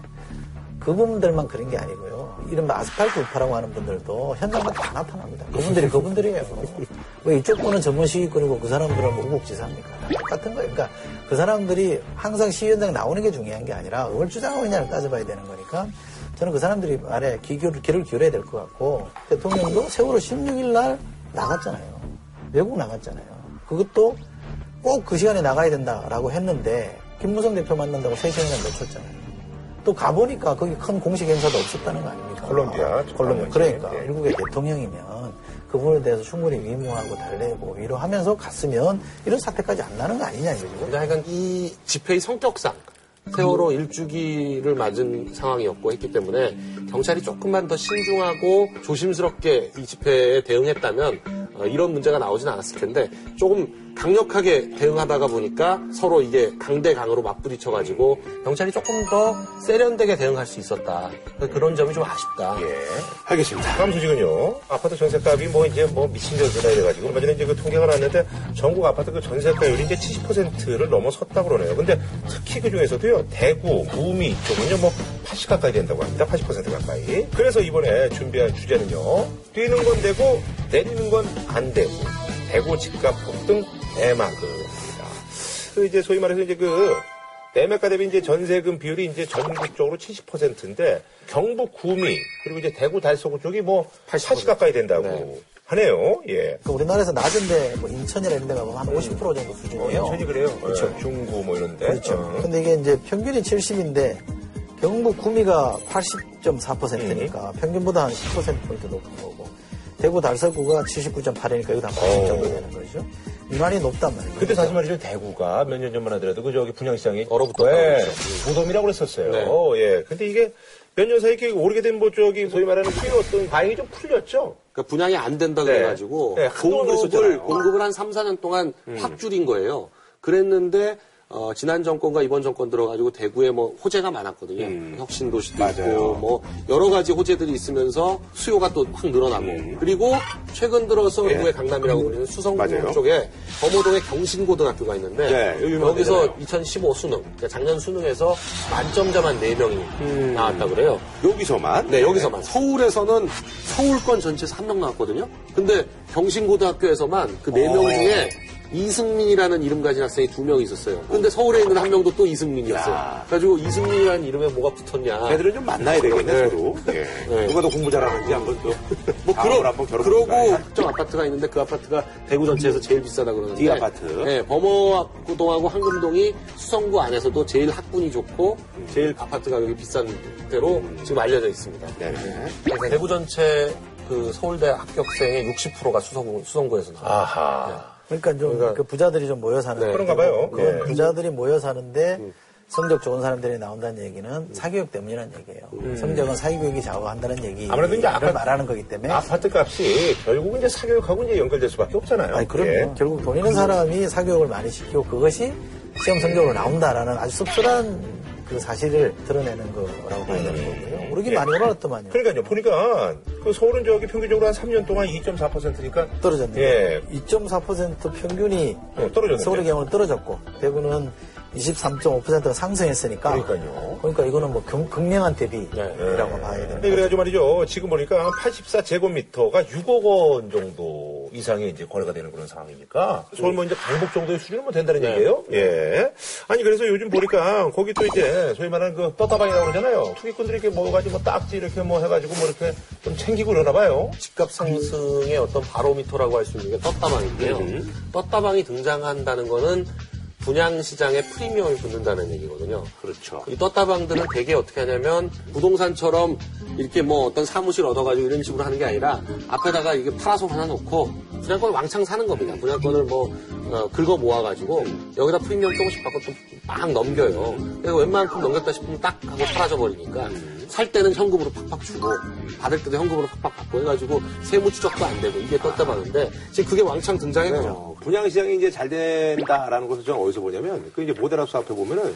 그분들만 그런 게 아니고요. 이른바 아스팔트 우파라고 하는 분들도 현장마다 다 나타납니다. 그분들이 그분들이에요. 왜 이쪽 분은 전문 시위꾼이고 그 사람들은 뭐 우국지사입니까? 똑같은 거예요. 그러니까 그 사람들이 항상 시위 현장에 나오는 게 중요한 게 아니라 뭘 주장하고 있냐를 따져봐야 되는 거니까 저는 그 사람들이 말에 귀 기울을, 귀를 기울여야 될 것 같고 대통령도 세월호 16일 날 나갔잖아요. 외국 나갔잖아요. 그것도 꼭 그 시간에 나가야 된다라고 했는데 김무성 대표 만난다고 3시간이나 놓쳤잖아요. 또 가보니까 거기 큰 공식 행사도 없었다는 거 아닙니까? 콜롬비아, 콜롬비아. 그러니까 예. 일국의 대통령이면 그 부분에 대해서 충분히 위무하고 달래고 위로하면서 갔으면 이런 사태까지 안 나는 거 아니냐 이거죠. 근데 하여간 이 집회의 성격상 세월호 일주기를 맞은 상황이었고 했기 때문에 경찰이 조금만 더 신중하고 조심스럽게 이 집회에 대응했다면 어, 이런 문제가 나오진 않았을 텐데 조금 강력하게 대응하다가 보니까 서로 이게 강대강으로 맞부딪혀가지고 경찰이 조금 더 세련되게 대응할 수 있었다. 그런 점이 좀 아쉽다. 예. 알겠습니다. 다음 소식은요. 아파트 전세값이 뭐 이제 뭐 미친 듯이 이래가지고 얼마 전에 이제 그 통계가 나왔는데 전국 아파트 그 전세가율이 이제 70%를 넘어섰다고 그러네요. 근데 특히 그 중에서도요. 대구, 구미 이쪽은요 뭐 80 가까이 된다고 합니다. 80% 가까이. 그래서 이번에 준비한 주제는요. 뛰는 건 되고 내리는 건 안 되고 대구 집값 폭등 대마그입니다. 그 이제 소위 말해서 이제 그 매매가 대비 이제 전세금 비율이 이제 전국적으로 70%인데 경북 구미 그리고 이제 대구 달서구 쪽이 뭐 80 가까이 된다고 네. 하네요. 예. 그 우리나라에서 낮은데 뭐 인천이나 이런 데 가보면 한 50% 정도 수준이에요. 인천이 그래요. 그렇죠. 예, 중구 뭐 이런데. 그렇죠. 어. 근데 이게 이제 평균이 70인데 경북 구미가 80.4%니까 음. 평균보다 한 10%포인트 높은 거고 대구 달서구가 79.8이니까 여기도 한 80 정도 되는 거죠. 유난히 높단 말이에요. 그때 사실 말이죠 대구가 몇 년 전만 하더라도 그 저기 분양시장이 얼어붙었다고 예. 무덤이라고 그랬었어요. 네. 예. 근데 이게 몇 년 사이에 이렇게 오르게 된 뭐 저기 소위 말하는 그 어떤 바행이 좀 풀렸죠. 그러니까 분양이 안 된다 네. 그래가지고 네, 한동안 공급을. 음. 공급을 한 3, 4년 동안 확 줄인 거예요. 그랬는데 어, 지난 정권과 이번 정권 들어가지고 대구에 뭐 호재가 많았거든요. 혁신 도시도 음. 맞아요. 있고 뭐 여러 가지 호재들이 있으면서 수요가 또 확 늘어나고 그리고 최근 들어서 음. 예. 대구의 강남이라고 불리는 수성구. 쪽에 범호동에 경신고등학교가 있는데 네, 여기 유명하잖아요. 여기서 2015 수능 그러니까 작년 수능에서 만점자만 4명이 음. 나왔다 그래요. 여기서만. 네, 여기서만. 서울에서는 서울권 전체에서 한 명 나왔거든요. 근데 경신고등학교에서만 그네명 어. 중에 이승민이라는 이름 가진 학생이 두 명 있었어요. 근데 서울에 있는 한 명도 또 이승민이었어요. 야. 그래가지고 이승민이라는 이름에 뭐가 붙었냐. 애들은 좀 만나야 되겠네, 네. 서로. 예. 네. 누가 더 공부 잘하는지 한번 또. 뭐 그러, 한번 그러고? 특정 아파트가 있는데 그 아파트가 대구 전체에서 제일 비싸다 그러는데 D 아파트. 네, 범어동하고 황금동이 수성구 안에서도 제일 학군이 좋고 제일 아파트 가격이 비싼 데로 지금 알려져 있습니다. 네네. 그래서 대구 전체 그 서울대 합격생의 60%가 수성구, 수성구에서 나와요. 아하. 그러니까 좀 그러니까- 그 부자들이 좀 모여 사는 네. 그런가 봐요. 그건 예. 부자들이 모여 사는데 성적 좋은 사람들이 나온다는 얘기는 사교육 때문이라는 얘기예요. 성적은 사교육이 좌우한다는 얘기. 아무래도 이제 아까- 말하는 거기 때문에. 아파트 값이 결국은 이제 사교육하고 이제 연결될 수밖에 없잖아요. 아니, 그럼요. 예. 결국 돈 있는 사람이 사교육을 많이 시키고 그것이 시험 성적으로 나온다라는 아주 씁쓸한 그 사실을 드러내는 거라고 봐야 되는 거고요. 오르긴 많이 올랐더만요. 그러니까요. 보니까 그 서울은 저기 평균적으로 한 3년 동안 2.4%니까 떨어졌네요. 예. 2.4% 평균이 어, 떨어졌는데. 서울의 경우는 떨어졌고 대구는 23.5%가 상승했으니까 그러니까요. 그러니까 이거는 뭐 극, 극명한 대비라고 네. 봐야 되는 네, 그래가지고 말이죠. 지금 보니까 한 84제곱미터가 6억 원 정도 이상의 이제 거래가 되는 그런 상황이니까 서울 뭐 이제 강북 정도의 수준은 뭐 된다는 네. 얘기예요. 예. 아니 그래서 요즘 보니까 거기 또 이제 소위 말하는 그 떴다방이라고 그러잖아요. 투기꾼들이 이렇게 모여가지고 뭐 딱지 이렇게 뭐 해가지고 뭐 이렇게 좀 챙기고 그러나 봐요. 집값 상승의 어떤 바로미터라고 할 수 있는 게 떴다방인데요. 떴다방이 등장한다는 거는 분양 시장에 프리미엄이 붙는다는 얘기거든요. 그렇죠. 이 떴다방들은 되게 어떻게 하냐면 부동산처럼 이렇게 뭐 어떤 사무실 얻어가지고 이런 식으로 하는 게 아니라 앞에다가 이게 파라솔 하나 놓고 분양권을 왕창 사는 겁니다. 분양권을 뭐 어, 긁어 모아가지고 여기다 프리미엄 조금씩 받고 좀막 넘겨요. 그래서 웬만큼 넘겼다 싶으면 딱 하고 사라져 버리니까 살 때는 현금으로 팍팍 주고 받을 때도 현금으로 팍팍 받고 해가지고 세무 추적도 안 되고 이게 떴다방인데 지금 그게 왕창 등장해요. 어, 분양시장이 이제 잘 된다라는 것을 저는 어디서 보냐면 그 이제 모델하우스 앞에 보면은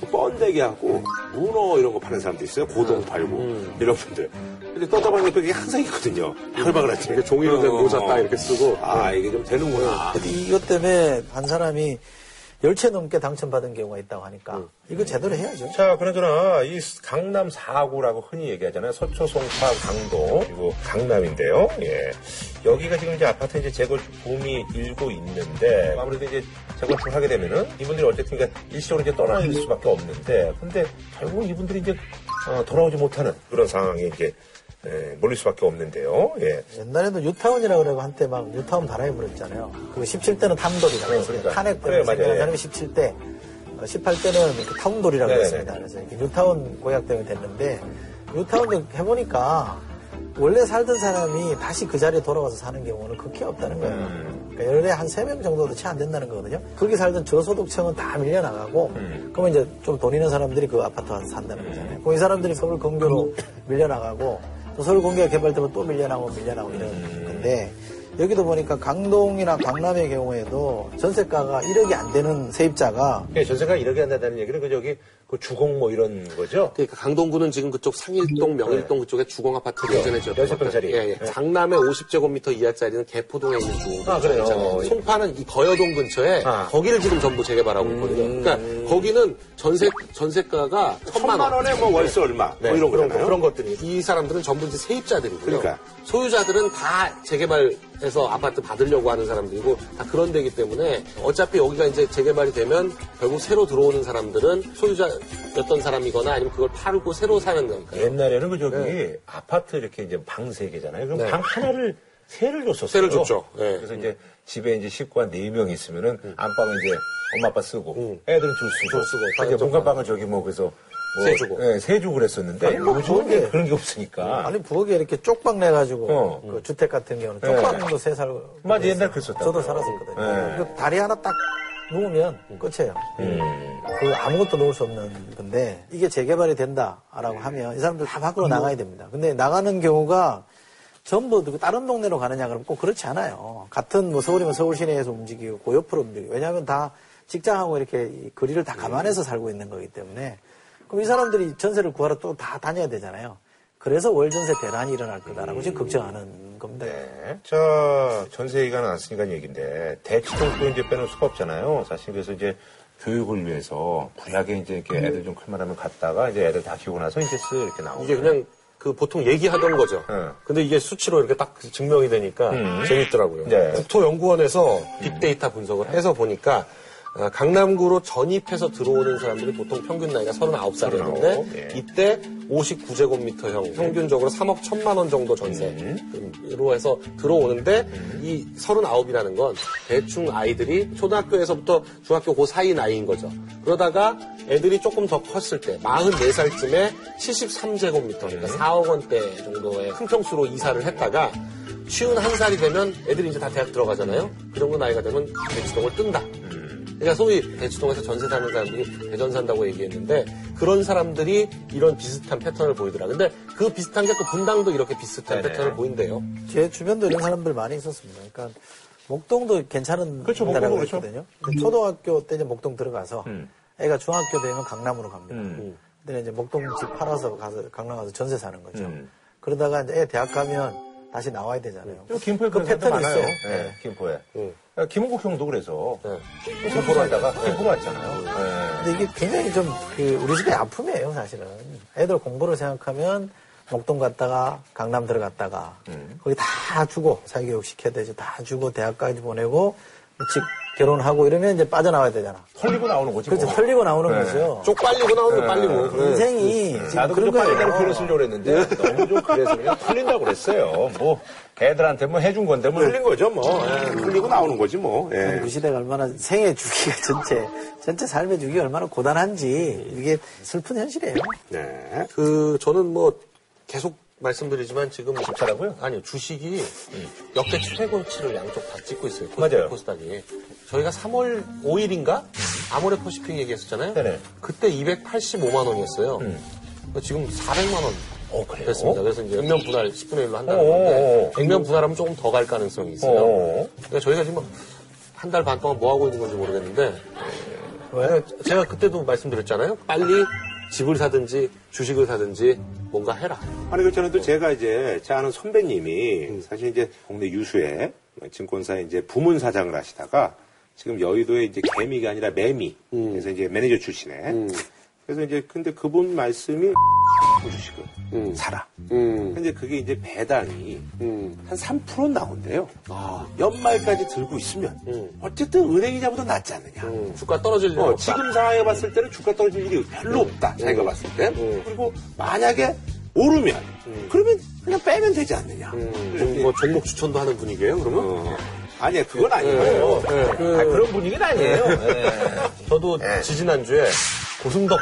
그 번데기 하고 문어 이런 거 파는 사람도 있어요. 고동 팔고 이런 분들. 근데 옆에 그게 항상 있거든요. 바글바글하지. 이렇게 종이로 된 모자 딱 이렇게 쓰고 아 이게 좀 되는구나. 근데 이것 때문에 한 사람이 열채 넘게 당첨받은 경우가 있다고 하니까 이거 제대로 해야죠. 자, 그나저나 이 강남 4구라고 흔히 얘기하잖아요. 서초, 송파, 강동 그리고 강남인데요. 예. 여기가 지금 이제 아파트 이제 재건축 붐이 일고 있는데 아무래도 이제 재건축을 하게 되면은 이분들이 어쨌든 그러니까 일시적으로 이제 떠날 수밖에 없는데 근데 결국 이분들이 이제 어, 돌아오지 못하는 그런 상황에 이제 예, 몰릴 수밖에 없는데요. 예. 옛날에도 뉴타운이라고 그러고 한때 막 뉴타운 바람이 불었잖아요. 그 17대는 탄돌이라고 했어요. 그러니까. 탄핵 때문에 맞아요. 생각한 사람이 17대, 18대는 타운돌이라고 네네. 했습니다. 그래서 이렇게 뉴타운 공약 때문에 됐는데 뉴타운도 해보니까 원래 살던 사람이 다시 그 자리에 돌아가서 사는 경우는 극히 없다는 거예요. 음. 그러니까 열에 한 세 명 정도도 채 안 된다는 거거든요. 거기 살던 저소득층은 다 밀려나가고, 음. 그러면 이제 좀 돈 있는 사람들이 그 아파트 와서 산다는 거잖아요. 그럼 이 사람들이 서울 근교로 밀려나가고, 또 서울 근교가 개발되면 또 밀려나고 밀려나고 이런 음. 건데, 여기도 보니까 강동이나 강남의 경우에도 전세가가 1억이 안 되는 세입자가 예, 전세가 이렇게 한다는 얘기는 그 저기 그 주공 뭐 이런 거죠. 그러니까 강동구는 지금 그쪽 상일동, 명일동 그쪽에 주공 아파트를 예전에 지었던 여섯 평짜리. 예, 예. 네. 강남의 50제곱미터 이하짜리는 개포동에 있는 주공. 아, 그래요? 송파는 이 거여동 근처에 아. 거기를 지금 전부 재개발하고 있거든요. 그러니까 거기는 전세 전세가가 천만 원. 원에 뭐 월세 얼마 뭐 네, 이런 그런, 거잖아요. 그런 것들이. 이 사람들은 전부 이제 세입자들이고요. 그러니까. 소유자들은 다 재개발해서 아파트 받으려고 하는 사람들이고 다 그런 데기 때문에 어차피 여기가 이제 재개발이 되면 결국 새로 들어오는 사람들은 소유자 였던 사람이거나 아니면 그걸 팔고 새로 사는 거니까요. 옛날에는 그 저기 아파트 이렇게 이제 방 세 개잖아요. 그럼 네. 방 하나를 세를 줬었어요. 세를 줬죠. 네. 그래서 이제 집에 이제 식구 한 네 명 있으면은 안방은 이제 엄마 아빠 쓰고 애들은 줄 쓰고, 줄 쓰고, 이제 다른 문간방은 저기 뭐 그래서 뭐, 세 주고. 예, 세 주고 그랬었는데 아니, 뭐 요즘은 그런 게 없으니까. 아니 부엌에 이렇게 쪽방 내가지고 어. 그 주택 같은 경우는 네. 쪽방도 세 살. 맞아, 옛날 그랬었다고요. 저도 살았었거든요. 네. 그 다리 하나 딱 누우면 끝이에요. 음. 그 아무것도 놓을 수 없는 건데 이게 재개발이 된다라고 하면 이 사람들 다 밖으로 나가야 됩니다. 근데 나가는 경우가 전부 그 다른 동네로 가느냐 그러면 꼭 그렇지 않아요. 같은 뭐 서울이면 서울 시내에서 움직이고 그 옆으로 움직이고 왜냐하면 다 직장하고 이렇게 이 거리를 다 감안해서 살고 있는 거기 때문에 그럼 이 사람들이 전세를 구하러 또 다 다녀야 되잖아요. 그래서 월전세 대란이 일어날 거다라고 지금 걱정하는 겁니다. 네. 자, 전세 얘기가 나왔으니까 얘기인데, 대치동도 이제 빼놓을 수가 없잖아요. 사실 그래서 이제 교육을 위해서 구약에 이제 이렇게 애들 좀 클만하면 갔다가 이제 애들 다 키우고 나서 이제 쓱 이렇게 나오고. 이게 그냥 그 보통 얘기하던 거죠. 네. 근데 이게 수치로 이렇게 딱 증명이 되니까 음. 재밌더라고요. 네. 국토연구원에서 빅데이터 분석을 해서 보니까 어, 강남구로 전입해서 들어오는 사람들이 보통 평균 나이가 39살이었는데 39, 예. 이때 59제곱미터형 평균적으로 3억 1천만 원 정도 전세로 해서 들어오는데 이 39이라는 건 대충 아이들이 초등학교에서부터 중학교 그 사이 나이인 거죠. 그러다가 애들이 조금 더 컸을 때 44살쯤에 73제곱미터 그러니까 4억 원대 정도의 큰 평수로 이사를 했다가 쉬운 한 살이 되면 애들이 이제 다 대학 들어가잖아요. 그 정도 나이가 되면 대치동을 뜬다. 그러니까 소위 대치동에서 전세 사는 사람들이 대전 산다고 얘기했는데 그런 사람들이 이런 비슷한 패턴을 보이더라. 근데 그 비슷한 게또 분당도 이렇게 비슷한 네네. 패턴을 보인대요. 제 주변도 이런 사람들 많이 있었습니다. 그러니까 목동도 괜찮은 그렇죠, 목동도 그렇죠. 했거든요. 근데 초등학교 때 이제 목동 들어가서 음. 애가 중학교 되면 강남으로 갑니다. 음. 근데 이제 목동 집 팔아서 가서 강남 가서 전세 사는 거죠. 음. 그러다가 이제 애 대학 가면 다시 나와야 되잖아요. 저 김포에 그 패턴이 많아요. 있어요. 예, 네. 김포에. 응. 야, 김은국 형도 그래서 네. 김포로 하다가 김포로 왔잖아요. 예. 근데 이게 굉장히 좀, 그, 우리 집의 아픔이에요, 사실은. 애들 공부를 생각하면, 목동 갔다가, 강남 들어갔다가, 음. 거기 다 주고, 사교육 시켜야 되죠. 다 주고, 대학까지 보내고, 집 결혼하고 이러면 이제 빠져나와야 되잖아. 털리고 나오는 거지. 그렇죠. 뭐. 털리고 나오는 네. 거죠. 쪽 빨리고 나오는 거 빨리고. 네. 인생이 지금 나도 그런 좀 빨리 거예요. 표현을 쓰려고 그랬는데 너무 좀 그래서 그냥 털린다고 그랬어요. 뭐 걔들한테 뭐 해준 건데 뭐 흘린 거죠 뭐. 예, 흘리고 나오는 거지 뭐. 예. 그 시대가 얼마나 생애 주기가 전체, 전체 삶의 주기가 얼마나 고단한지, 이게 슬픈 현실이에요. 네. 그 저는 뭐 계속 말씀드리지만 지금 집사라고요? 아니요 주식이 역대 최고치를 양쪽 다 찍고 있어요. 맞아요. 코스닥이 저희가 3월 5일인가 아모레 퍼시픽 얘기했었잖아요. 네네. 그때 285만 원이었어요. 음. 지금 400만 원 어, 그래요? 됐습니다. 그래서 이제 액면 분할 10분의 1로 한다는 어어어. 건데 액면 분할하면 조금 더 갈 가능성이 있어요. 어. 그러니까 저희가 지금 한 달 반 동안 뭐 하고 있는 건지 모르겠는데 왜? 제가 그때도 말씀드렸잖아요. 빨리 집을 사든지 주식을 사든지 뭔가 해라. 아니 그렇잖아요. 또 제가 이제 제 아는 선배님이 사실 이제 국내 유수의 증권사에 이제 부문 사장을 하시다가 지금 여의도에 이제 개미가 아니라 매미. 그래서 이제 매니저 출신에. 그래서 이제 근데 그분 말씀이 주식을 사라. 근데 그게 이제 배당이 한3% 나온대요. 연말까지 들고 있으면 어쨌든 은행이자보다 낫지 않느냐. 주가 떨어질 일 어, 없다. 지금 상황에 봤을 때는 주가 떨어질 일이 별로 없다. 자기가 봤을 때. 그리고 만약에 오르면 그러면 그냥 빼면 되지 않느냐. 음, 뭐 종목 추천도 하는 분위기예요. 그러면 어. 아니야, 그건 아니에요. 네, 그- 아, 그런 분위기는 아니에요. 네. 저도 지지난주에 고승덕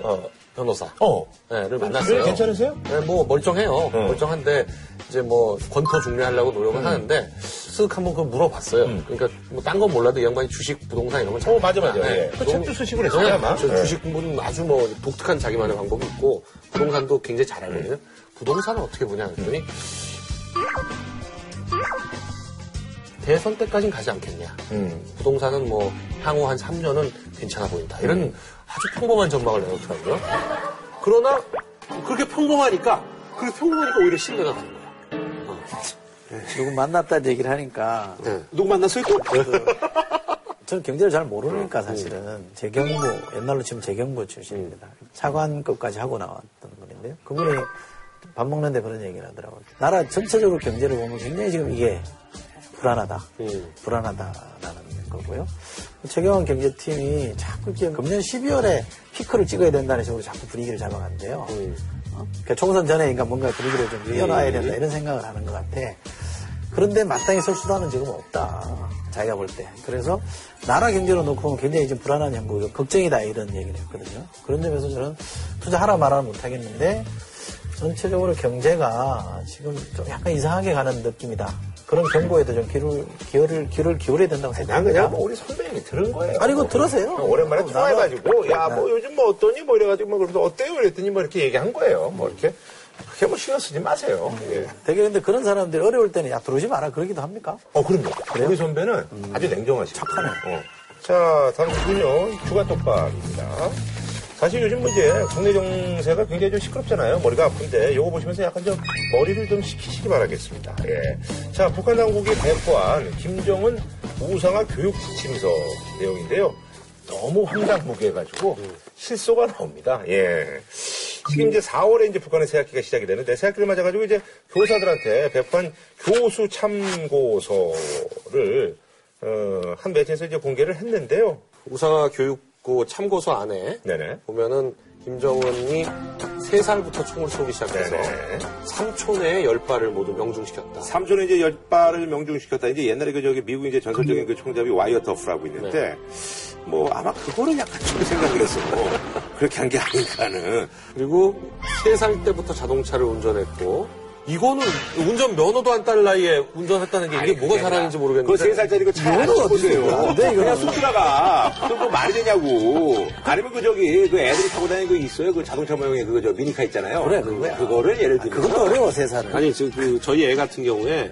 어, 변호사 어. 를 만났어요. 괜찮으세요? 네, 뭐 멀쩡해요. 멀쩡한데 이제 뭐 권토 중매하려고 노력을 하는데 쓱 한번 그 물어봤어요. 그러니까 뭐 딴 건 몰라도 이 양반이 주식, 부동산 이런 건 잘. 어, 맞아, 맞아. 네. 예. 그 책도 쓰시고 그랬어요, 네, 아마. 저 네. 주식 공부는 아주 뭐 독특한 자기만의 방법이 있고 부동산도 굉장히 잘 알거든요. 부동산은 어떻게 보냐 했더니 대선 때까지는 가지 않겠냐. 음. 부동산은 뭐 향후 한 3년은 괜찮아 보인다. 이런 아주 평범한 전망을 내놓더라고요. 그러나 그렇게 평범하니까 그렇게 평범하니까 오히려 신뢰가 가는 거야. 누구 만났다는 얘기를 하니까, 네. 누구 만났어요, 또? 저는 경제를 잘 모르니까 사실은 재경부, 옛날로 치면 재경부 출신입니다. 차관급까지 하고 나왔던 분인데요. 그분이 밥 먹는데 그런 얘기를 하더라고요. 나라 전체적으로 경제를 보면 굉장히 지금 이게 불안하다. 음. 불안하다라는 거고요. 최경환 경제팀이 자꾸 이렇게 금년 12월에 피크를 찍어야 된다는 식으로 자꾸 분위기를 잡아간대요. 음. 어? 그러니까 총선 전에 그러니까 뭔가 분위기를 좀 띄워놔야 된다 이런 생각을 하는 것 같아. 그런데 마땅히 설 수단은 지금 없다. 자기가 볼 때. 그래서 나라 경제로 놓고 보면 굉장히 좀 불안한 형국, 걱정이다 이런 얘기를 했거든요. 그런 점에서 저는 투자하라 말하라 못하겠는데 전체적으로 경제가 지금 좀 약간 이상하게 가는 느낌이다. 그런 경고에도 좀 귀를, 귀를, 귀를 기울여야 된다고 난 생각합니다. 그냥 뭐 우리 선배님이 들은 거예요. 아니, 이거 들으세요. 오랜만에 어, 통화해가지고, 야, 나도- 뭐 요즘 뭐 어떠니? 뭐 이래가지고, 뭐 그래서 어때요? 이랬더니 뭐 이렇게 얘기한 거예요. 뭐 이렇게. 그렇게 뭐 신경 쓰지 마세요. 예. 되게 근데 그런 사람들이 어려울 때는 야, 들어오지 마라. 그러기도 합니까? 어, 그럼요. 우리 선배는 아주 냉정하시고. 착하네. 어. 자, 다음 주군요. 주간 똑박입니다. 사실 요즘 뭐 이제 국내 정세가 굉장히 좀 시끄럽잖아요. 머리가 아픈데 요거 보시면서 약간 좀 머리를 좀 식히시기 바라겠습니다. 예. 자, 북한 당국이 발표한 김정은 우상화 교육 지침서 내용인데요. 너무 황당무계해가지고 실소가 나옵니다. 예. 지금 이제 4월에 이제 북한의 새학기가 시작이 되는데 새학기를 맞아가지고 이제 교사들한테 배포한 교수 참고서를 어, 한 매체에서 이제 공개를 했는데요. 우상화 교육 고 참고서 안에 네네. 보면은 김정은이 3살부터 총을 쏘기 시작해서 네네. 3초 내에 10발을 모두 명중시켰다. 삼촌은 이제 열 발을 명중시켰다. 이제 옛날에 그 저기 미국 이제 전설적인 그 총잡이 와이어 터프라고 있는데 뭐 아마 그거를 약간 좀 생각을 했어. 그렇게 한 게 아닌가는. 그리고 3살 때부터 자동차를 운전했고 이거는 운전 면허도 안딸 나이에 운전했다는 게 이게 뭐가 자랑인지 모르겠는데 그세 살짜리 그차 면허가 안 보세요. 이거는. 그냥 쑥 들어가. 그거 말이 되냐고. 아니면 그 저기 그 애들이 타고 다니는 거 있어요. 그 자동차 모형의 그거 저 미니카 있잖아요. 그래, 그거야. 그거를 예를 들면 그것도 어려워, 세 살은. 아니 지금 그 저희 애 같은 경우에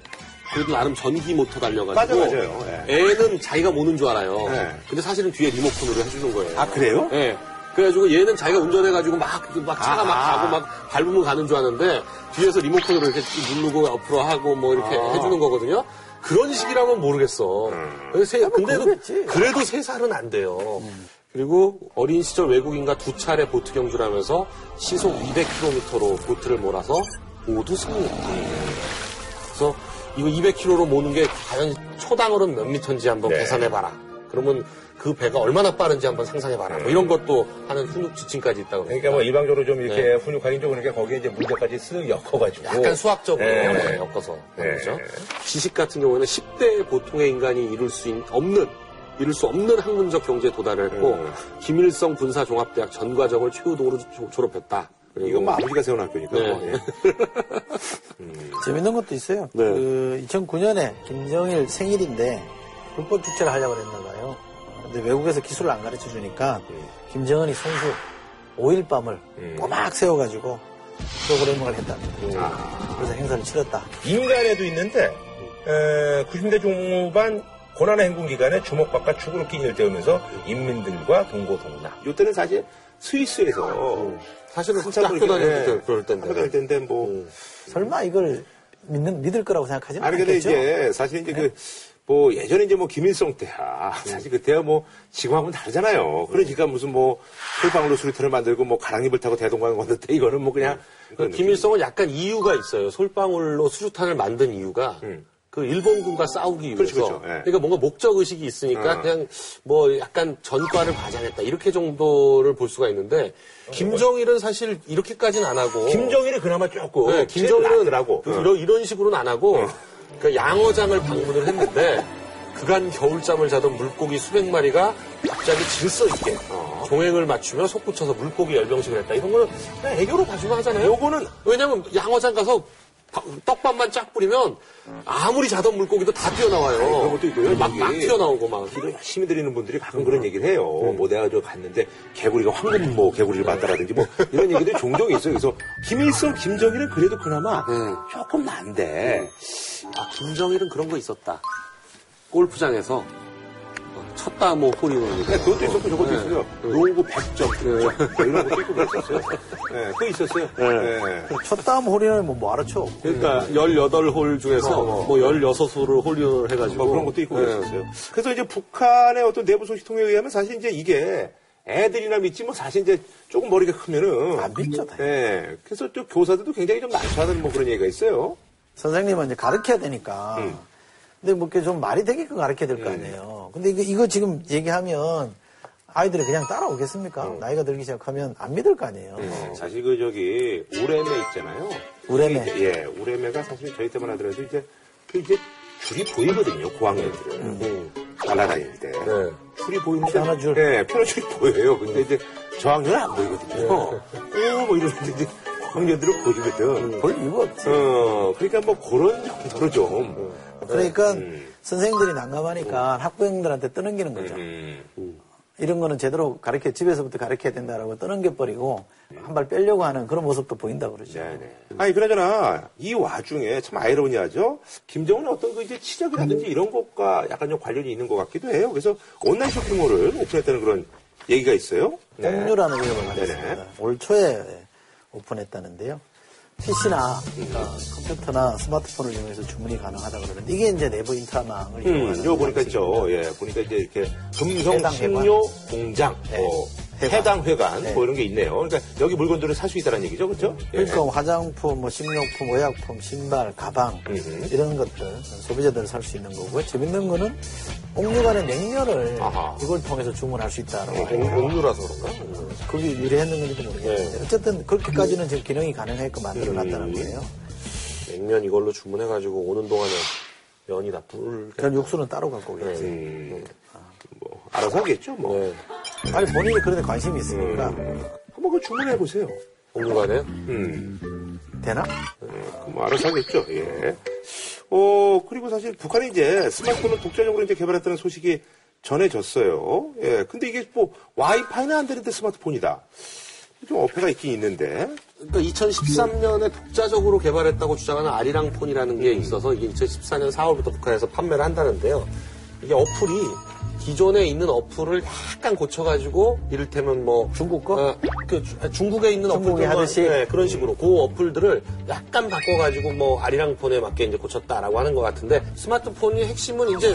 그래도 나름 전기 모터 달려가지고 맞아, 맞아요. 예. 애는 자기가 모는 줄 알아요. 네. 근데 사실은 뒤에 리모컨으로 해주는 거예요. 아, 그래요? 예. 그래가지고 얘는 자기가 운전해가지고 막, 막 차가 막. 가고 막 밟으면 가는 줄 아는데 뒤에서 리모컨으로 이렇게 누르고 옆으로 하고 뭐 이렇게 아. 해주는 거거든요. 그런 식이라면 모르겠어. 음. 세- 근데도 그러겠지. 그래도 세 살은 안 돼요. 그리고 어린 시절 외국인과 두 차례 보트 경주를 하면서 시속 200km로 보트를 몰아서 모두 승리했다. 그래서 이거 200km로 모는 게 과연 초당으로는 몇 미터인지 한번 네. 계산해봐라. 그러면 그 배가 얼마나 빠른지 한번 상상해봐라. 뭐 이런 것도 하는 훈육 지침까지 있다고 그러니까 뭐 일방적으로 좀 이렇게 훈육하긴 좀 그러니까 거기에 이제 문제까지 쓱 엮어가지고. 약간 수학적으로 네. 네, 엮어서 네. 거죠. 지식 같은 경우에는 10대 보통의 인간이 이룰 수 있- 없는 이룰 수 없는 학문적 경제에 도달을 했고 음. 김일성 군사종합대학 전과정을 최우동으로 조- 졸업했다. 이건 뭐 아버지가 세운 학교니까. 네. 뭐, 예. 재밌는 것도 있어요. 네. 그 2009년에 김정일 생일인데 불법 축제를 하려고 했나 봐요. 근데 외국에서 기술을 안 가르쳐 주니까 김정은이 선수 5일 밤을 음. 꼬막 세워가지고 프로그래밍을 했답니다. 아. 그래서 행사를 치렀다. 인간에도 있는데, 에, 90대 중반 고난의 행군 기간에 주먹밥과 축으로 끼니를 때우면서 인민들과 동고동락. 이때는 사실 스위스에서 사실은 학교 다닐 예, 때 그럴 학교 다닐. 때인데 뭐. 음. 설마 이걸 믿는, 믿을 거라고 생각하지는 아니, 근데 않겠죠? 이제 사실 이제 그, 뭐 예전에 이제 뭐 김일성 때야 사실 그때야 뭐 지금하고는 다르잖아요. 그러니까 무슨 뭐 솔방울로 수리탄을 만들고 뭐 가랑잎을 타고 대동강을 건넜대 이거는 뭐 그냥 그 김일성은 약간 이유가 있어요. 솔방울로 수류탄을 만든 이유가 음. 그 일본군과 싸우기 위해서. 그렇죠, 그렇죠. 예. 그러니까 뭔가 목적 의식이 있으니까 어. 그냥 뭐 약간 전과를 과장했다 이렇게 정도를 볼 수가 있는데 김정일은 사실 이렇게까지는 안 하고. 김정일이 그나마 조금 네, 김정일은 라고 이런, 이런 식으로는 안 하고 어. 그러니까 양어장을 방문을 했는데 그간 겨울잠을 자던 물고기 수백 마리가 갑자기 질서 있게 어. 종행을 맞추며 솟구쳐서 물고기 열병식을 했다. 이런 거는 애교로 봐주면 하잖아요. 요거는 왜냐면 양어장 가서 바- 떡밥만 쫙 뿌리면 아무리 자던 물고기도 다 뛰어나와요. 그런 것도 있고요. 막, 막 튀어나오고 막. 길을 열심히 드리는 분들이 가끔 그런 얘기를 해요. 뭐 내가 저 갔는데 개구리가 황금 뭐 개구리를 봤다라든지 뭐 이런 얘기들이 종종 있어요. 그래서 김일성, 김정일은 그래도 그나마 음. 조금 난데 아, 김정일은 그런 거 있었다. 골프장에서 어, 쳤다 뭐 홀이원. 네, 그것도 있었고 저것도 네. 있어요. 로고 100점, 100점 뭐 이런 것도 있고 그랬었어요. 네, 그거 있었어요. 네. 첫 다음 홀인을 뭐, 뭐 알아쳐. 그러니까 18홀 중에서 어. 뭐 16홀을 홀리언을 해가지고. 뭐 그런 것도 있고 네. 그랬었어요. 그래서 이제 북한의 어떤 내부 소식 통에 의하면 사실 이제 이게 애들이나 믿지 뭐 사실 이제 조금 머리가 크면은 안 믿죠, 당연히. 네. 그래서 또 교사들도 굉장히 좀 난처하다는 뭐 그런 얘기가 있어요. 선생님은 이제 가르쳐야 되니까. 음. 근데 뭐 이렇게 좀 말이 되게끔 가르쳐야 될 거 아니에요. 근데 이거, 이거 지금 얘기하면 아이들이 그냥 따라오겠습니까? 음. 나이가 들기 시작하면 안 믿을 거 아니에요. 사실 그 저기 우레메 있잖아요. 우레메. 이제, 예, 우레메가 사실 저희 때만 하더라도 이제 그 이제 줄이 보이거든요. 고학년들은 음. 날아다닐 때 네. 줄이 보이는데 피아노 줄. 네, 피아노 줄이 보여요. 근데 이제 저학년은 안 보이거든요. 오, 뭐 이러는데 이제 고학년들은 보이거든. 볼 이유가 없지. 어, 그러니까 뭐 그런 정도로 좀. 그러니까 음. 선생님들이 난감하니까 학부형들한테 떠넘기는 거죠. 음. 이런 거는 제대로 가르쳐, 집에서부터 가르쳐야 된다라고 떠넘겨버리고 한 발 빼려고 하는 그런 모습도 보인다 그러죠. 네네. 아니, 그나저나, 이 와중에 참 아이러니하죠? 김정은의 어떤 그 이제 치적이라든지 이런 것과 약간 좀 관련이 있는 것 같기도 해요. 그래서 온라인 쇼핑몰을 오픈했다는 그런 얘기가 있어요. 네. 공유라는 위협을 네네. 받았습니다. 올 초에 오픈했다는데요. PC나 컴퓨터나 스마트폰을 이용해서 주문이 가능하다 그러는데 이게 이제 내부 인트라망을 음, 이용하는 요 보니까. 있죠. 예, 보니까 이제 이렇게 금성 식료 공장, 네. 뭐 해당. 해당 회관, 네. 뭐 이런 게 있네요. 그러니까 여기 물건들을 살 수 있다는 얘기죠, 그렇죠? 그러니까 화장품, 뭐 식료품, 의약품, 신발, 가방 음흠. 이런 것들 소비자들이 살수 있는 거고요. 재밌는 거는 옥류관의 냉면을 아하. 이걸 통해서 주문할 수 있다라고 옥류라서 그런가? 그게 유래했는 건지도 모르겠는데 어쨌든 그렇게까지는 지금 기능이 가능하게끔 만들어 놨다는 음. 거예요. 냉면 이걸로 주문해가지고 오는 동안에 면이 다 불. 그런 육수는 따로 갖고 오겠지. 음, 뭐 알아서 하겠죠, 뭐. 네. 아니 본인이 그런 데 관심이 있으니까 한번 그 주문해 보세요. 옥류관에 음. 되나? 뭐 알아서 하겠죠. 예. 어, 그리고 사실 북한이 이제 스마트폰을 독자적으로 이제 개발했다는 소식이 전해졌어요. 예. 근데 이게 뭐 와이파이는 안 되는데 스마트폰이다. 좀 어폐가 있긴 있는데 그러니까 2013년에 독자적으로 개발했다고 주장하는 아리랑 폰이라는 게 있어서 이게 2014년 4월부터 북한에서 판매를 한다는데요. 이게 어플이 기존에 있는 어플을 약간 고쳐가지고 이를테면 뭐 중국 거? 어, 그 주- 중국에 있는 중국이 어플들 하듯이? 네, 그런 식으로 그 어플들을 약간 바꿔가지고 뭐 아리랑 폰에 맞게 이제 고쳤다라고 하는 것 같은데 스마트폰의 핵심은 이제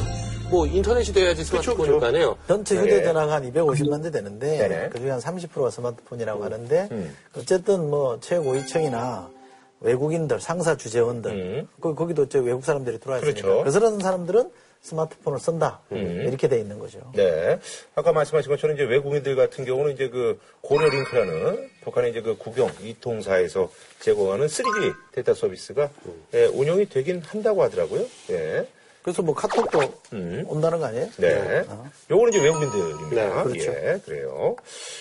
뭐 인터넷이 돼야지 스마트폰이니까요. 전체 네. 휴대전화가 한 250만 대 되는데 네네. 그중에 한 30%가 스마트폰이라고 하는데 음. 어쨌든 뭐 최고위층이나 외국인들 상사 주재원들 음. 그 거기도 저 외국 사람들이 들어와 있으니까 그렇죠. 음. 그런 사람들은 스마트폰을 쓴다 이렇게 돼 있는 거죠. 네. 아까 말씀하신 것처럼 이제 외국인들 같은 경우는 이제 그 고려링크라는 북한의 이제 그 국영 이통사에서 제공하는 3G 데이터 서비스가 예, 운영이 되긴 한다고 하더라고요. 예. 그래서 뭐 카톡도 음. 온다는 거 아니에요? 네. 요거는 이제 외국인들입니다. 네, 그렇죠. 예, 그래요.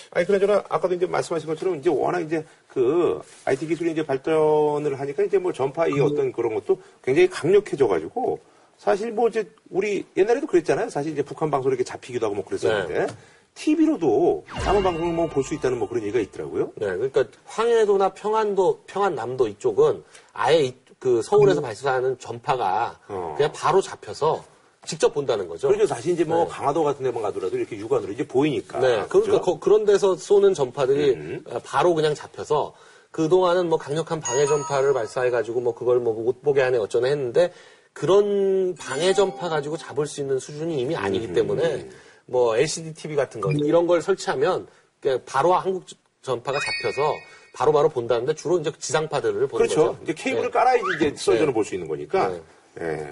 아니, 그나저나, 아까도 이제 말씀하신 것처럼 이제 워낙 이제 그 IT 기술이 이제 발전을 하니까 이제 뭐 전파 이 어떤 그런 것도 굉장히 강력해져가지고 사실 뭐 이제 우리 옛날에도 그랬잖아요. 사실 이제 북한 방송 이렇게 잡히기도 하고 뭐 그랬었는데 TV로도 다른 방송을 뭐 볼 수 있다는 뭐 그런 얘기가 있더라고요. 네, 그러니까 황해도나 평안도, 평안남도 이쪽은 아예 이- 그 서울에서 발사하는 전파가 어. 그냥 바로 잡혀서 직접 본다는 거죠. 그렇죠. 사실 이제 뭐 강화도 같은 데만 가더라도 이렇게 육안으로 이제 보이니까. 네, 그러니까 그죠? 거- 그런 데서 쏘는 전파들이 음. 어, 바로 그냥 잡혀서 그동안은 뭐 강력한 방해 전파를 발사해가지고 뭐 그걸 뭐 못 보게 하네 어쩌네 했는데 그런 방해 전파 가지고 잡을 수 있는 수준이 이미 아니기 음. 때문에 뭐 LCD TV 같은 거 이런 걸 설치하면 바로 한국 전파가 잡혀서 바로 바로 본다는데 주로 이제 지상파들을 보는 그렇죠. 거죠. 이제 케이블을 네. 깔아야지 이제 설전을 네. 볼수 있는 거니까. 네. 예.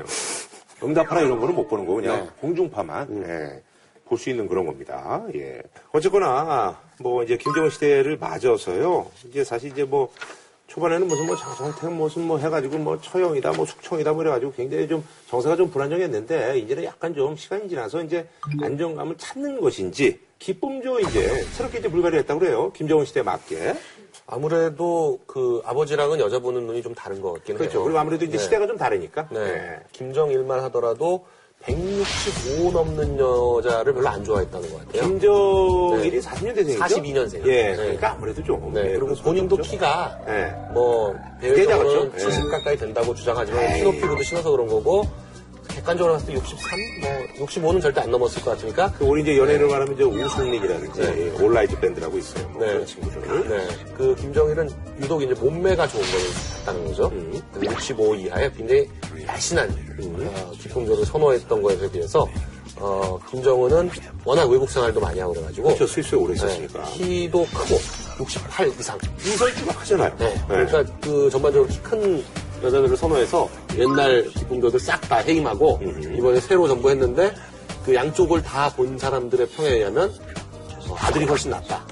응답하라 이런 거는 못 보는 거고 그냥 네. 공중파만 예. 볼수 있는 그런 겁니다. 예. 어쨌거나 뭐 이제 김정은 시대를 맞아서요. 이제 사실 이제 뭐 초반에는 무슨 뭐 장성택 무슨 뭐 해가지고 뭐 처형이다 뭐 숙청이다 뭐 이래가지고 굉장히 좀 정세가 좀 불안정했는데 이제는 약간 좀 시간이 지나서 이제 안정감을 찾는 것인지 기쁨조 이제 새롭게 이제 불가리아 했다고 그래요. 김정은 시대에 맞게. 아무래도 그 아버지랑은 여자 보는 눈이 좀 다른 것 같긴 그렇죠. 해요. 그리고 아무래도 이제 네. 시대가 좀 다르니까. 네. 예. 김정일만 하더라도 165 넘는 여자를 별로 안 좋아했다는 것 같아요. 김정일이 네. 40년대생이죠? 42년생. 예, 네. 그러니까 아무래도 좀. 네, 예, 그리고 본인도 그렇죠. 키가 예. 뭐? 대외적으로는 70 예. 가까이 된다고 주장하지만. 키 높이로도 신어서 그런 거고 객관적으로 봤을 때 63, 뭐 65는 절대 안 넘었을 것 같으니까 그 우리 이제 연예인을 말하면 이제 우승민이라든지 네. 올라이즈 밴드라고 있어요. 뭐 네. 그런 친구들. 네, 그 김정일은 유독 이제 몸매가 좋은 걸 같다는 거죠. 음. 65 이하에 굉장히 날씬한 어, 기쁨조를 선호했던 거에 비해서 어, 김정은은 워낙 외국 생활도 많이 하고 그래가지고 그렇죠. 스위스에 오래 네, 있었으니까. 키도 크고 68 이상. 리설주가 크잖아요. 네. 그러니까 그 전반적으로 키 큰 여자들을 선호해서 옛날 기품조들 싹다 해임하고 음. 이번에 새로 전부 했는데 그 양쪽을 다 본 사람들의 평에 의하면 어, 아들이 훨씬 낫다.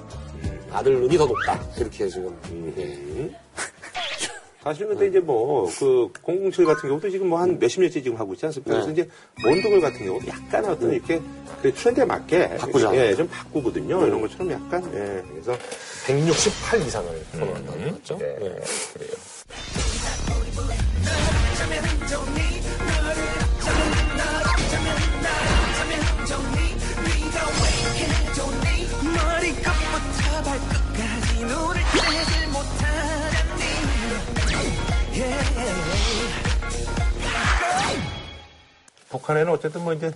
아들 눈이 더 높다. 이렇게 지금. 예. 사실은 근데 이제 뭐, 그, 007 같은 경우도 지금 뭐 한 몇십 년째 지금 하고 있지 않습니까? 그래서 네. 이제 몬드글 같은 경우도 약간 어떤 이렇게 그 트렌드에 맞게. 바꾸자. 예, 좀 바꾸거든요. 이런 것처럼 약간, 예. 그래서 168 이상을 선호한다는 거죠. 네, 네. 그래요. 북한에는 어쨌든 뭐 이제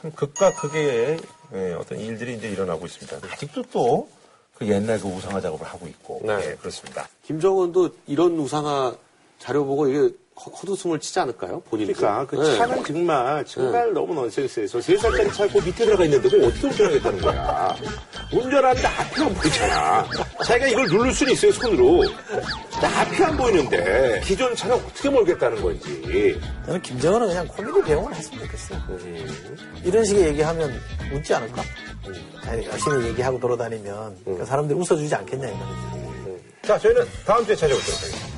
참 극과 극의 예, 어떤 일들이 이제 일어나고 있습니다. 아직도 또 그 옛날 그 우상화 작업을 하고 있고. 네. 예, 그렇습니다. 김정은도 이런 우상화 자료 보고 이게 헛- 헛웃음을 치지 않을까요? 본인도. 그러니까 그 네. 차는 정말 정말 너무 넌센스해서 세 살짜리 차고 밑에 들어가 있는데 그걸 어떻게 운전하겠다는 거야. 운전하는데 앞이 안 보이잖아. 자기가 이걸 누를 수는 있어요 손으로. 근데 앞이 안 보이는데 기존 차는 어떻게 몰겠다는 건지. 저는 김정은은 그냥 코미디 배우를 했으면 좋겠어요. 이런 식의 얘기하면 웃지 않을까? 아니, 열심히 얘기하고 돌아다니면 그 사람들이 웃어주지 않겠냐 이거지. 자 저희는 다음 주에 찾아오도록 하겠습니다.